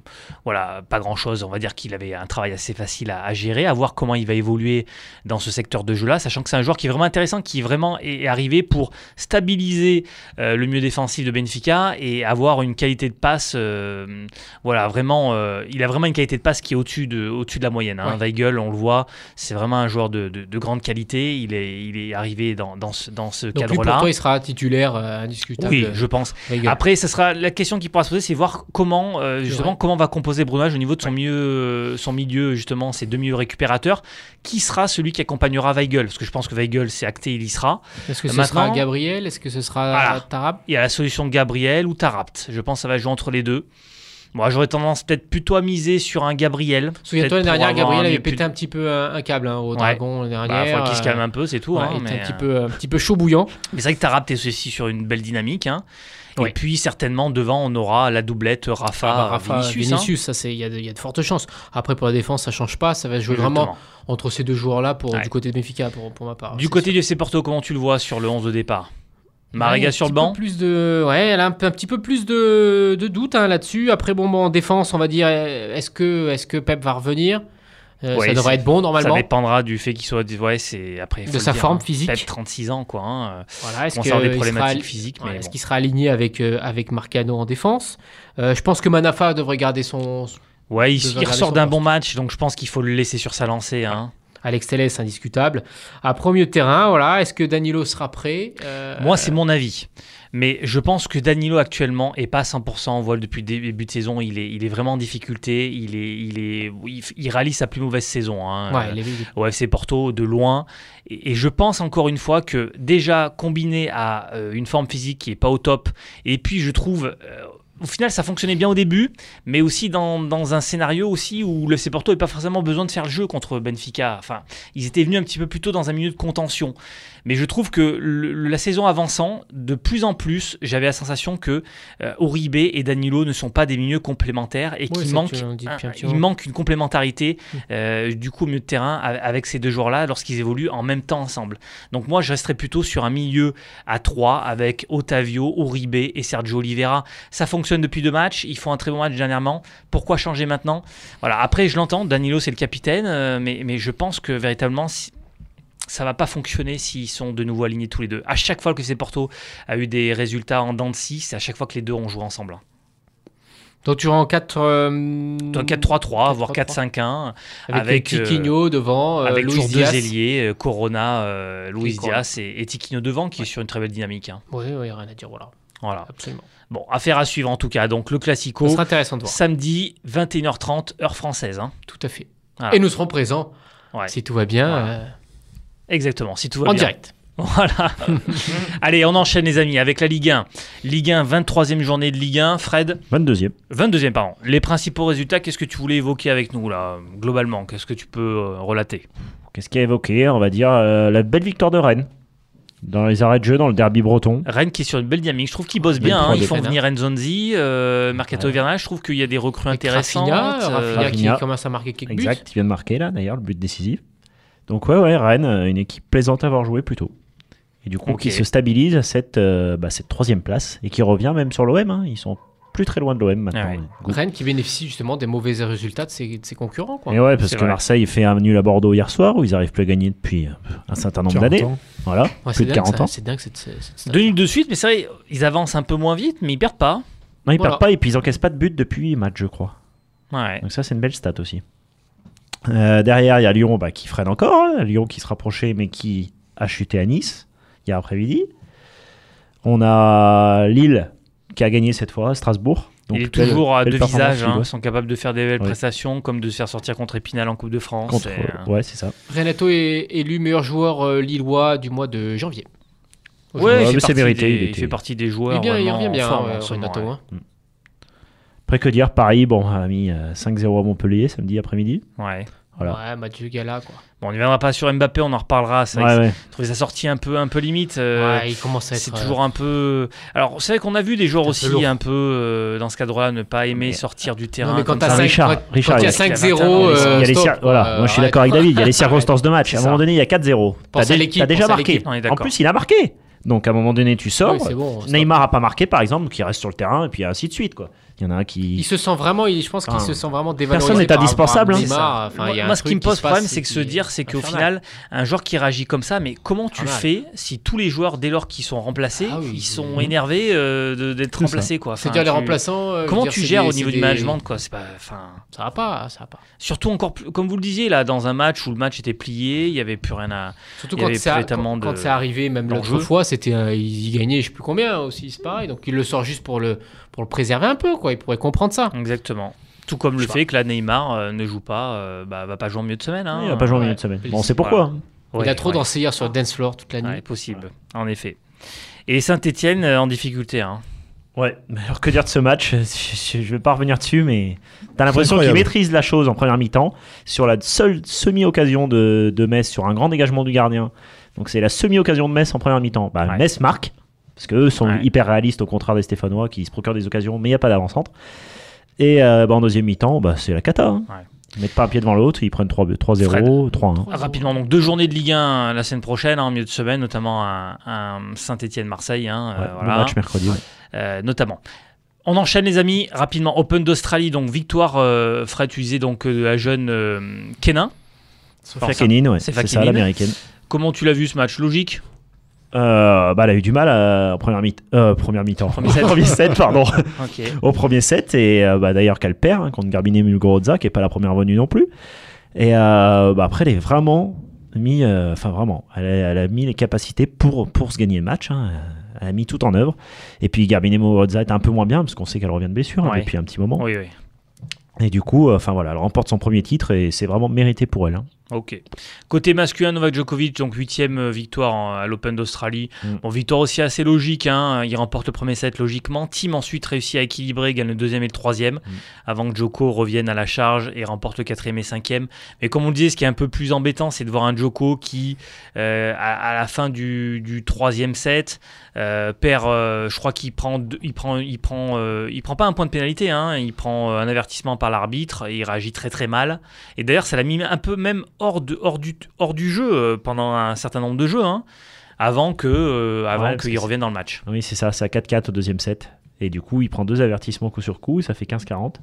voilà, pas grand-chose, on va dire qu'il avait un travail assez facile à, à gérer, à voir comment il va évoluer dans ce secteur de jeu-là, sachant que c'est un joueur qui est vraiment intéressant, qui vraiment est arrivé pour stabiliser euh, le milieu défensif de Benfica et avoir une qualité de passe, euh, voilà, vraiment, il a vraiment une qualité de passe qui est au-dessus de, au-dessus de la moyenne. Hein. Weigel, on le voit, c'est vraiment un joueur de, de- de grande qualité. Il est, il est arrivé dans, dans ce, dans pour cadre-là. toi, il sera titulaire indiscutable. Oui, je pense. Après, ce sera la question qui pourra se poser, c'est voir comment euh, justement comment va composer Bruno Lage au niveau de son milieu, euh, son milieu justement, ses deux milieux récupérateurs. Qui sera celui qui accompagnera Weigel? Parce que je pense que Weigel, c'est acté, il y sera. Est-ce que ce sera Gabriel? Est-ce que ce sera. Tarab Il y a la solution de Gabriel ou Tarapt. Je pense que ça va jouer entre les deux. Moi, j'aurais tendance peut-être plutôt à miser sur un Gabriel. Souviens-toi, l'année dernière, Gabriel avait pété un petit peu un, un câble hein, au Ouais. Dragon l'année Bah, dernière. faut qu'il se calme un peu, c'est tout. ouais, hein, il était un petit, euh, peu, un petit peu chaud bouillant. Mais c'est vrai que Tarapt est aussi sur une belle dynamique. hein. Et puis certainement devant, on aura la doublette Rafa, Ah bah, Rafa, Vinicius. hein. Vinicius, ça c'est il y, a de- il y a de fortes chances. Après pour la défense, ça change pas, ça va se jouer Exactement. vraiment entre ces deux joueurs-là pour Ouais. du côté de Benfica pour, pour ma part. Du côté sûr. du FC Porto, comment tu le vois sur le 11 de départ? Ouais, Marega un sur le banc plus de ouais, elle a un, petit peu plus de, de doute hein, là-dessus. Après bon, bon en défense, on va dire est-ce que est-ce que Pep va revenir? Euh, Ouais, Ça devrait être bon Ça normalement. dépendra du fait qu'il soit. Ouais, c'est après. De sa dire, forme hein. physique. Pep, 36 ans, quoi. hein. Voilà, est-ce avoir des qu'il sera, problématiques physiques, ouais, est-ce qu'il sera aligné avec euh, avec Marcano en défense? Euh, Je pense que Manafa devrait garder son Ouais, il, il ressort d'un bon match, donc je pense qu'il faut le laisser sur sa lancée. Hein. Alex Telles indiscutable. Après au milieu de terrain, voilà, est-ce que Danilo sera prêt Euh, Moi, c'est mon avis. Mais je pense que Danilo actuellement est pas à 100% en voile depuis le début de saison. Il est, il est vraiment en difficulté. Il, est, il, est, il, il rallie sa plus mauvaise saison. hein. Ouais, il est- au FC Porto de loin. Et, et je pense encore une fois que déjà combiné à euh, une forme physique qui est pas au top, et puis je trouve. Au final, ça fonctionnait bien au début, mais aussi dans, un scénario aussi où le Porto n'avait pas forcément besoin de faire le jeu contre Benfica. Enfin, ils étaient venus un petit peu plus tôt dans un milieu de contention. Mais je trouve que le- la saison avançant, de plus en plus, j'avais la sensation que euh, Uribe et Danilo ne sont pas des milieux complémentaires et qu'il manque, un- il une complémentarité euh, du coup au milieu de terrain avec ces deux joueurs-là lorsqu'ils évoluent en même temps ensemble. Donc moi je resterais plutôt sur un milieu à 3 avec Otavio, Uribe et Sergio Oliveira. Ça fonctionne depuis deux matchs, ils font un très bon match dernièrement. Pourquoi changer maintenant? Voilà, après je l'entends, Danilo c'est le capitaine, euh, mais, mais je pense que véritablement si- ça va pas fonctionner s'ils sont de nouveau alignés tous les deux. À chaque fois que ces Porto a eu des résultats en dents de scie, c'est à chaque fois que les deux ont joué ensemble. Donc tu en 4 euh, Donc 4-3-3, voire 4-3-3. 4-5-1. avec, avec, euh, Tiquinho devant, euh, avec Luis toujours Diaz. deux ailiers, euh, Corona, euh, Luis Et. Diaz et, et Tiquinho devant, qui est sur une très belle dynamique. hein. Oui, oui, rien à dire, voilà, Voilà. absolument. Bon, affaire à suivre en tout cas. Donc le Classico, Ça sera intéressant de voir. samedi 21h30, heure française. hein. Tout à fait. Voilà. Et nous serons présents, Ouais, si tout va bien, Voilà. Exactement, si tout va en bien. direct. Voilà. Allez, on enchaîne les amis avec la Ligue 1. Ligue 1, 23e journée de Ligue 1. Fred, 22e. 22e pardon. Les principaux résultats, qu'est-ce que tu voulais évoquer avec nous là, globalement? Qu'est-ce que tu peux euh, relater? Qu'est-ce qu'il y a évoqué? On va dire euh, la belle victoire de Rennes. Dans les arrêts de jeu, dans le derby breton. Rennes qui est sur une belle dynamique. Je trouve qu'ils bossent bien. hein. Ils font venir Enzonzi, euh, Mercato Ouais. Je trouve qu'il y a des recrues intéressantes. Rafinha, euh, Rafinha qui commence à marquer quelques buts. Exact, il vient de marquer là d'ailleurs, le but décisif. Donc ouais, ouais, Rennes, euh, une équipe plaisante à avoir joué plutôt. Et du coup, qui se stabilise à cette, euh, bah, cette troisième place et qui revient même sur l'OM. hein. Ils sont plus très loin de l'OM maintenant. Ah ouais. Rennes qui bénéficie justement des mauvais résultats de ses, de ses concurrents. Quoi. Et ouais, parce que vrai. Marseille fait un nul à Bordeaux hier soir où ils n'arrivent plus à gagner depuis euh, un certain nombre 40 d'années. ans. Voilà, Ouais, c'est plus de dingue, 40 ça, ans. C'est dingue cette, cette. Deux nuls de suite, mais c'est vrai, ils avancent un peu moins vite, mais ils perdent pas. Non, ils Voilà. perdent pas et puis ils encaissent pas de but depuis 8 matchs, je crois. Ouais. Donc ça, c'est une belle stat aussi. Euh, derrière, il y a Lyon bah, qui freine encore. hein. Lyon qui se rapprochait mais qui a chuté à Nice hier après-midi. On a Lille qui a gagné cette fois, Strasbourg. Donc, il est belle- toujours à deux visages. hein. Sont capables de faire des belles Ouais. prestations, comme de se faire sortir contre Épinal en Coupe de France. Contre, Et, euh, ouais, c'est ça. Renato est élu meilleur joueur euh, lillois du mois de janvier. Ouais, Ouais, il, mais fait mérité, des- il il fait partie des Il, joueurs. bien, il revient en bien, euh, moment, Renato. ouais. Après que dire, Paris, bon, a mis euh, 5-0 à Montpellier samedi après-midi. Ouais. Voilà. Ouais, match de gala quoi. Bon, on n'y viendra pas sur Mbappé, on en reparlera. C'est vrai Ouais, que ouais. j'ai trouvé sa sortie un peu, un peu limite. euh, ouais, il commence à être. c'est euh, toujours un peu. Alors, c'est vrai qu'on a vu des joueurs aussi un peu euh, dans ce cadre-là ne pas aimer Mais- sortir du terrain. Non, mais quand comme t'as ça. Ah, 5 Richard, quand, Richard, quand il y a il y a 5-0, il y a euh, voilà, euh, moi je suis d'accord avec David, il y a les circonstances de match. À un moment donné, il y a 4-0. T'as Pense à dé- l'équipe, t'as déjà marqué. En plus, il a marqué. Donc à un moment donné, tu sors. Neymar a pas marqué, par exemple, donc il reste sur le terrain, et puis ainsi de suite. Quoi. Il y en a un Il qui. se sent vraiment, il- je pense qu'il Ah. se sent vraiment dévalorisé. Personne n'est indispensable, hein. Neymar. Enfin, moi, il ce qui me pose se problème, c'est que se dire, c'est qu'au infernal. final, un joueur qui réagit comme ça, mais comment tu Infernal. fais si tous les joueurs, dès lors qu'ils sont remplacés, Ah oui, ils sont énervés euh, d'être remplacés quoi. Enfin, C'est-à-dire les remplaçants. euh, Comment tu gères des- au niveau du management quoi C'est pas, enfin, Ça va pas, ça va pas. surtout encore plus, comme vous le disiez là, dans un match où le match était plié, il y avait plus rien à. Surtout Il quand c'est quand, arrivé, même l'autre fois, c'était il il gagnait, je sais plus combien aussi, c'est pareil. Donc il le sort juste pour le pour le préserver un peu, quoi. Il pourrait comprendre ça. Exactement. Tout comme Je le fait que là Neymar euh, ne joue pas, euh, bah, va pas jouer en milieu de semaine. Hein. Il a pas joué en Ouais. milieu de semaine. Bon, c'est pourquoi. voilà. hein. Ouais, il a trop ouais. dansé hier sur le dance floor toute la nuit. Ouais, possible, en effet. Et Saint-Etienne en difficulté. Hein. Ouais, mais alors que dire de ce match? Je, je vais pas revenir dessus, mais t'as l'impression qu'il maîtrise la chose en première mi-temps. Sur la seule semi-occasion de, de Metz, sur un grand dégagement du gardien. Donc c'est la semi-occasion de Metz en première mi-temps. Bah, Ouais. Metz marque, parce qu'eux sont Ouais. hyper réalistes au contraire des Stéphanois qui se procurent des occasions, mais il n'y a pas d'avant-centre. Et euh, bah, en deuxième mi-temps, bah, c'est la cata. hein. Ouais. Ils mettent pas un pied devant l'autre, ils prennent 3 3-0, 3-1. Ah, Rapidement, donc deux journées de Ligue 1 la semaine prochaine, hein, en milieu de semaine, notamment un, un Saint-Etienne-Marseille. Hein, euh, Ouais, voilà. Le match mercredi. ouais. Euh, notamment. On enchaîne les amis rapidement. Open d'Australie, donc victoire euh, fera utiliser donc euh, de la jeune euh, Kenin. Sofia Kenin, ouais, c'est ça l'américaine. Comment tu l'as vu ce match? Logique? Euh, bah, elle a eu du mal en première mi- euh, première mi-temps. Premier set. Premier set, pardon. Au premier set et euh, bah, d'ailleurs qu'elle perd hein, contre Garbine Muguruza qui est pas la première venue non plus et euh, bah, après elle est vraiment mis euh, enfin vraiment elle a, elle a mis les capacités pour pour se gagner le match hein. elle a mis tout en œuvre et puis Garbine Muguruza est un peu moins bien parce qu'on sait qu'elle revient de blessure hein, Ouais. depuis un petit moment Oui, oui. et du coup euh, enfin voilà elle remporte son premier titre et c'est vraiment mérité pour elle hein. Ok. Côté masculin, Novak Djokovic, donc huitième euh, victoire en- à l'Open d'Australie. Mm. Bon, victoire aussi assez logique. Hein. Il remporte le premier set logiquement. Tim ensuite réussit à équilibrer, gagne le deuxième et le troisième, Mm. avant que Djoko revienne à la charge et remporte le quatrième et cinquième. Mais comme on le disait, ce qui est un peu plus embêtant, c'est de voir un Djoko qui, euh, à, à la fin du, du troisième set, euh, perd. euh, je crois qu'il prend, il prend, il prend, il prend pas un point de pénalité. Hein. Il prend un avertissement par l'arbitre et il réagit très très mal. Et d'ailleurs, ça l'a mis un peu même hors, de, hors, du, hors du jeu euh, pendant un certain nombre de jeux, hein, avant que, euh, avant Ouais, qu'il que revienne dans le match. oui c'est ça c'est à 4-4 au deuxième set et du coup il prend deux avertissements coup sur coup ça fait 15-40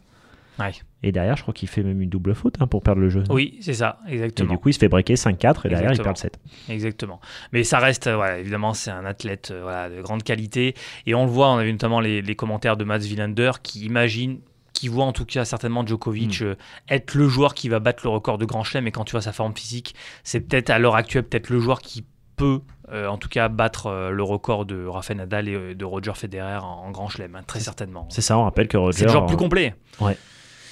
Ouais. et derrière je crois qu'il fait même une double faute hein, pour perdre le jeu Oui, c'est ça, et exactement. du coup il se fait breaker 5-4 et derrière il Exactement. perd le set Exactement. Mais ça reste, euh, évidemment, c'est un athlète voilà, de grande qualité. Et on le voit, on a vu notamment les, les commentaires de Mats Wilander qui imagine, qui voit en tout cas certainement Djokovic Hmm. euh, être le joueur qui va battre le record de Grand Chelem. Et quand tu vois sa forme physique, c'est peut-être à l'heure actuelle, peut-être le joueur qui peut, euh, en tout cas, battre euh, le record de Rafael Nadal et euh, de Roger Federer en, en Grand Chelem, hein, très certainement. C'est ça, on rappelle que Roger. C'est le joueur plus complet. Et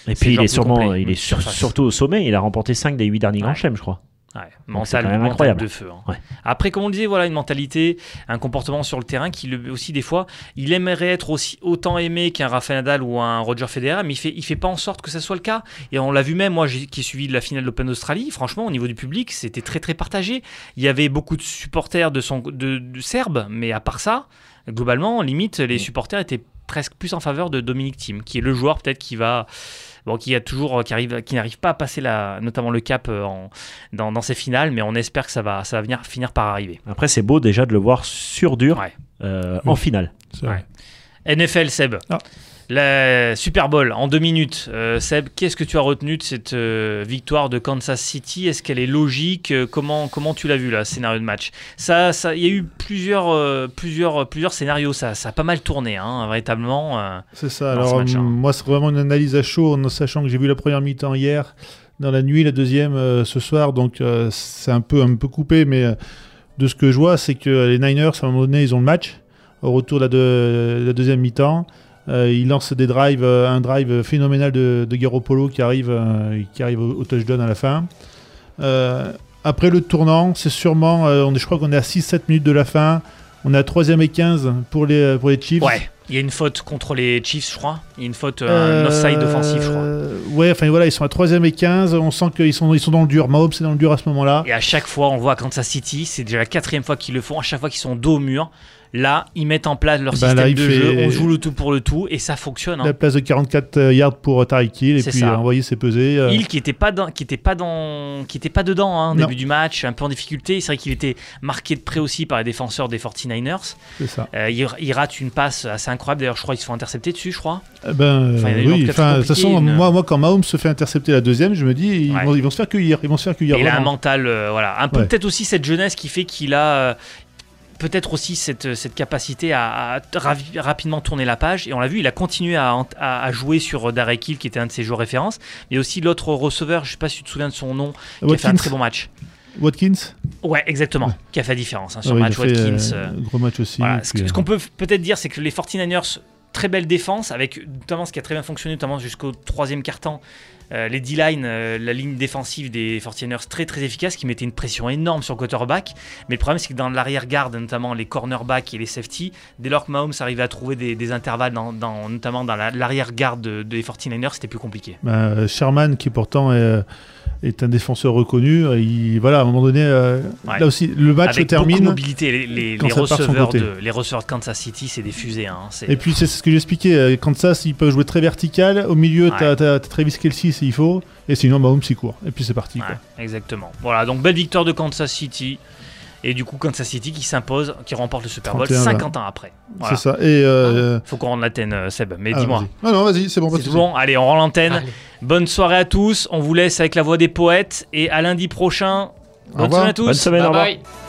c'est puis il est sûrement, complet, il est sur- surtout au sommet. Il a remporté 5 des 8 derniers grands Ouais. chelems, je crois. Ouais, mental, incroyable. de feu. hein. Ouais. Après, comme on le disait, voilà, une mentalité, un comportement sur le terrain qui le- aussi des fois, il aimerait être aussi autant aimé qu'un Rafael Nadal ou un Roger Federer, mais il fait, il fait pas en sorte que ça soit le cas. Et on l'a vu même, moi, qui ai suivi la finale de l'Open d'Australie, franchement, au niveau du public, c'était très très partagé. Il y avait beaucoup de supporters de son de, de Serbes, mais à part ça, globalement, limite, les supporters étaient presque plus en faveur de Dominique Thiem, qui est le joueur peut-être qui va bon, qui a toujours qui arrive qui n'arrive pas à passer la notamment le cap euh, en, dans, dans ces finales mais on espère que ça va ça va venir finir par arriver Après, c'est beau déjà de le voir sur dur Ouais. euh, Oui. en finale. NFL Seb Ah. La Super Bowl en deux minutes Euh, Seb qu'est-ce que tu as retenu de cette euh, victoire de Kansas City? Est-ce qu'elle est logique? Euh, comment comment tu l'as vu là scénario de match? Ça ça il y a eu plusieurs euh, plusieurs plusieurs scénarios ça ça a pas mal tourné hein, véritablement. C'est ça. ce Alors, match, hein. moi, c'est vraiment une analyse à chaud, en sachant que j'ai vu la première mi-temps hier, dans la nuit, la deuxième ce soir. Donc, c'est un peu, un peu coupé, mais de ce que je vois, c'est que les Niners, à un moment donné, ils ont le match au retour de la, de- la deuxième mi-temps. Euh, il lance des drives, euh, un drive phénoménal de, de Garoppolo qui arrive, euh, qui arrive au, au touchdown à la fin. Après le tournant, c'est sûrement, on est, je crois qu'on est à 6-7 minutes de la fin. On est à 3 et 15 pour les, pour les Chiefs. Ouais, il y a une faute contre les Chiefs, je crois. Il y a une faute, euh, un offside offensif, je crois. Ouais, enfin voilà, ils sont à 3 et 15. On sent qu'ils sont, ils sont dans le dur. Mahomes, c'est dans le dur à ce moment-là. Et à chaque fois, on voit à Kansas City, c'est déjà la quatrième fois qu'ils le font. À chaque fois qu'ils sont dos au mur, là, ils mettent en place leur Ben système là, de jeu. On joue le tout pour le tout et ça fonctionne. hein. La place de 44 euh, yards pour euh, Tariq Hill. Et puis ça. euh, envoyer ses pesées. euh, Hill qui était pas dans, qui était pas dans, qui était pas dedans hein, au début du match, un peu en difficulté. C'est vrai qu'il était marqué de près aussi par les défenseurs des 49ers. C'est ça. Euh, il, il rate une passe assez incroyable. D'ailleurs, je crois qu'ils se font intercepter dessus, je crois. Eh Ben, Enfin, oui, de toute façon, une- moi, moi, quand Mahomes se fait intercepter la deuxième, je me dis, ils, Ouais. vont, ils vont se faire cueillir. Ils vont se faire cueillir. Et il a un mental, voilà, un peu Ouais. peut-être aussi cette jeunesse qui fait qu'il a peut-être aussi cette, cette capacité à, à ravi- rapidement tourner la page. Et on l'a vu, il a continué à, ent- à- à jouer sur euh, Derek Hill, qui était un de ses joueurs références, mais aussi l'autre receveur, je sais pas si tu te souviens de son nom, qui a fait un Watkins. très bon match. Watkins. Ouais, exactement, Ouais. qui a fait la différence hein, sur le oui, match il a fait, Watkins. euh, euh, gros match aussi. voilà. Ce euh, qu'on peut peut-être dire, c'est que les 49ers, très belle défense, avec notamment ce qui a très bien fonctionné, notamment jusqu'au troisième quart-temps. Euh, les D-line, euh, la ligne défensive des 49ers très très efficace, qui mettait une pression énorme sur le quarterback. Mais le problème, c'est que dans l'arrière-garde, notamment les cornerbacks et les safety, dès lors que Mahomes arrivait à trouver des, intervalles, notamment dans la- l'arrière-garde de- des 49ers, c'était plus compliqué. bah, Sherman, qui pourtant est, euh, est un défenseur reconnu, il, voilà, à un moment donné, euh, Ouais. là aussi, le match Avec se beaucoup de termine. mobilité, les, les- receveurs de, les receveurs de Kansas City, c'est des fusées. hein, Et puis c'est ce que j'expliquais, euh, Kansas, ils peuvent jouer très vertical. Au milieu, Ouais. t'as t'as- t'as Travis Kelsey s'il faut. Et sinon, Mahomes, il court. Et puis c'est parti. Ouais, quoi. exactement. Voilà, donc belle victoire de Kansas City. Et du coup, Kansas City qui s'impose, qui remporte le Super Bowl 31, 50 ans après. Voilà. C'est ça. Et. euh, Faut qu'on rende l'antenne, euh, Seb. Mais ah, dis-moi. Ah non, vas-y, c'est bon. pas de C'est tout bon Allez, on rend l'antenne. Bonne soirée à tous. On vous laisse avec la voix des poètes. Et à lundi prochain. Bonne revoir. soirée à tous. Bonne semaine, au Bye revoir. bye.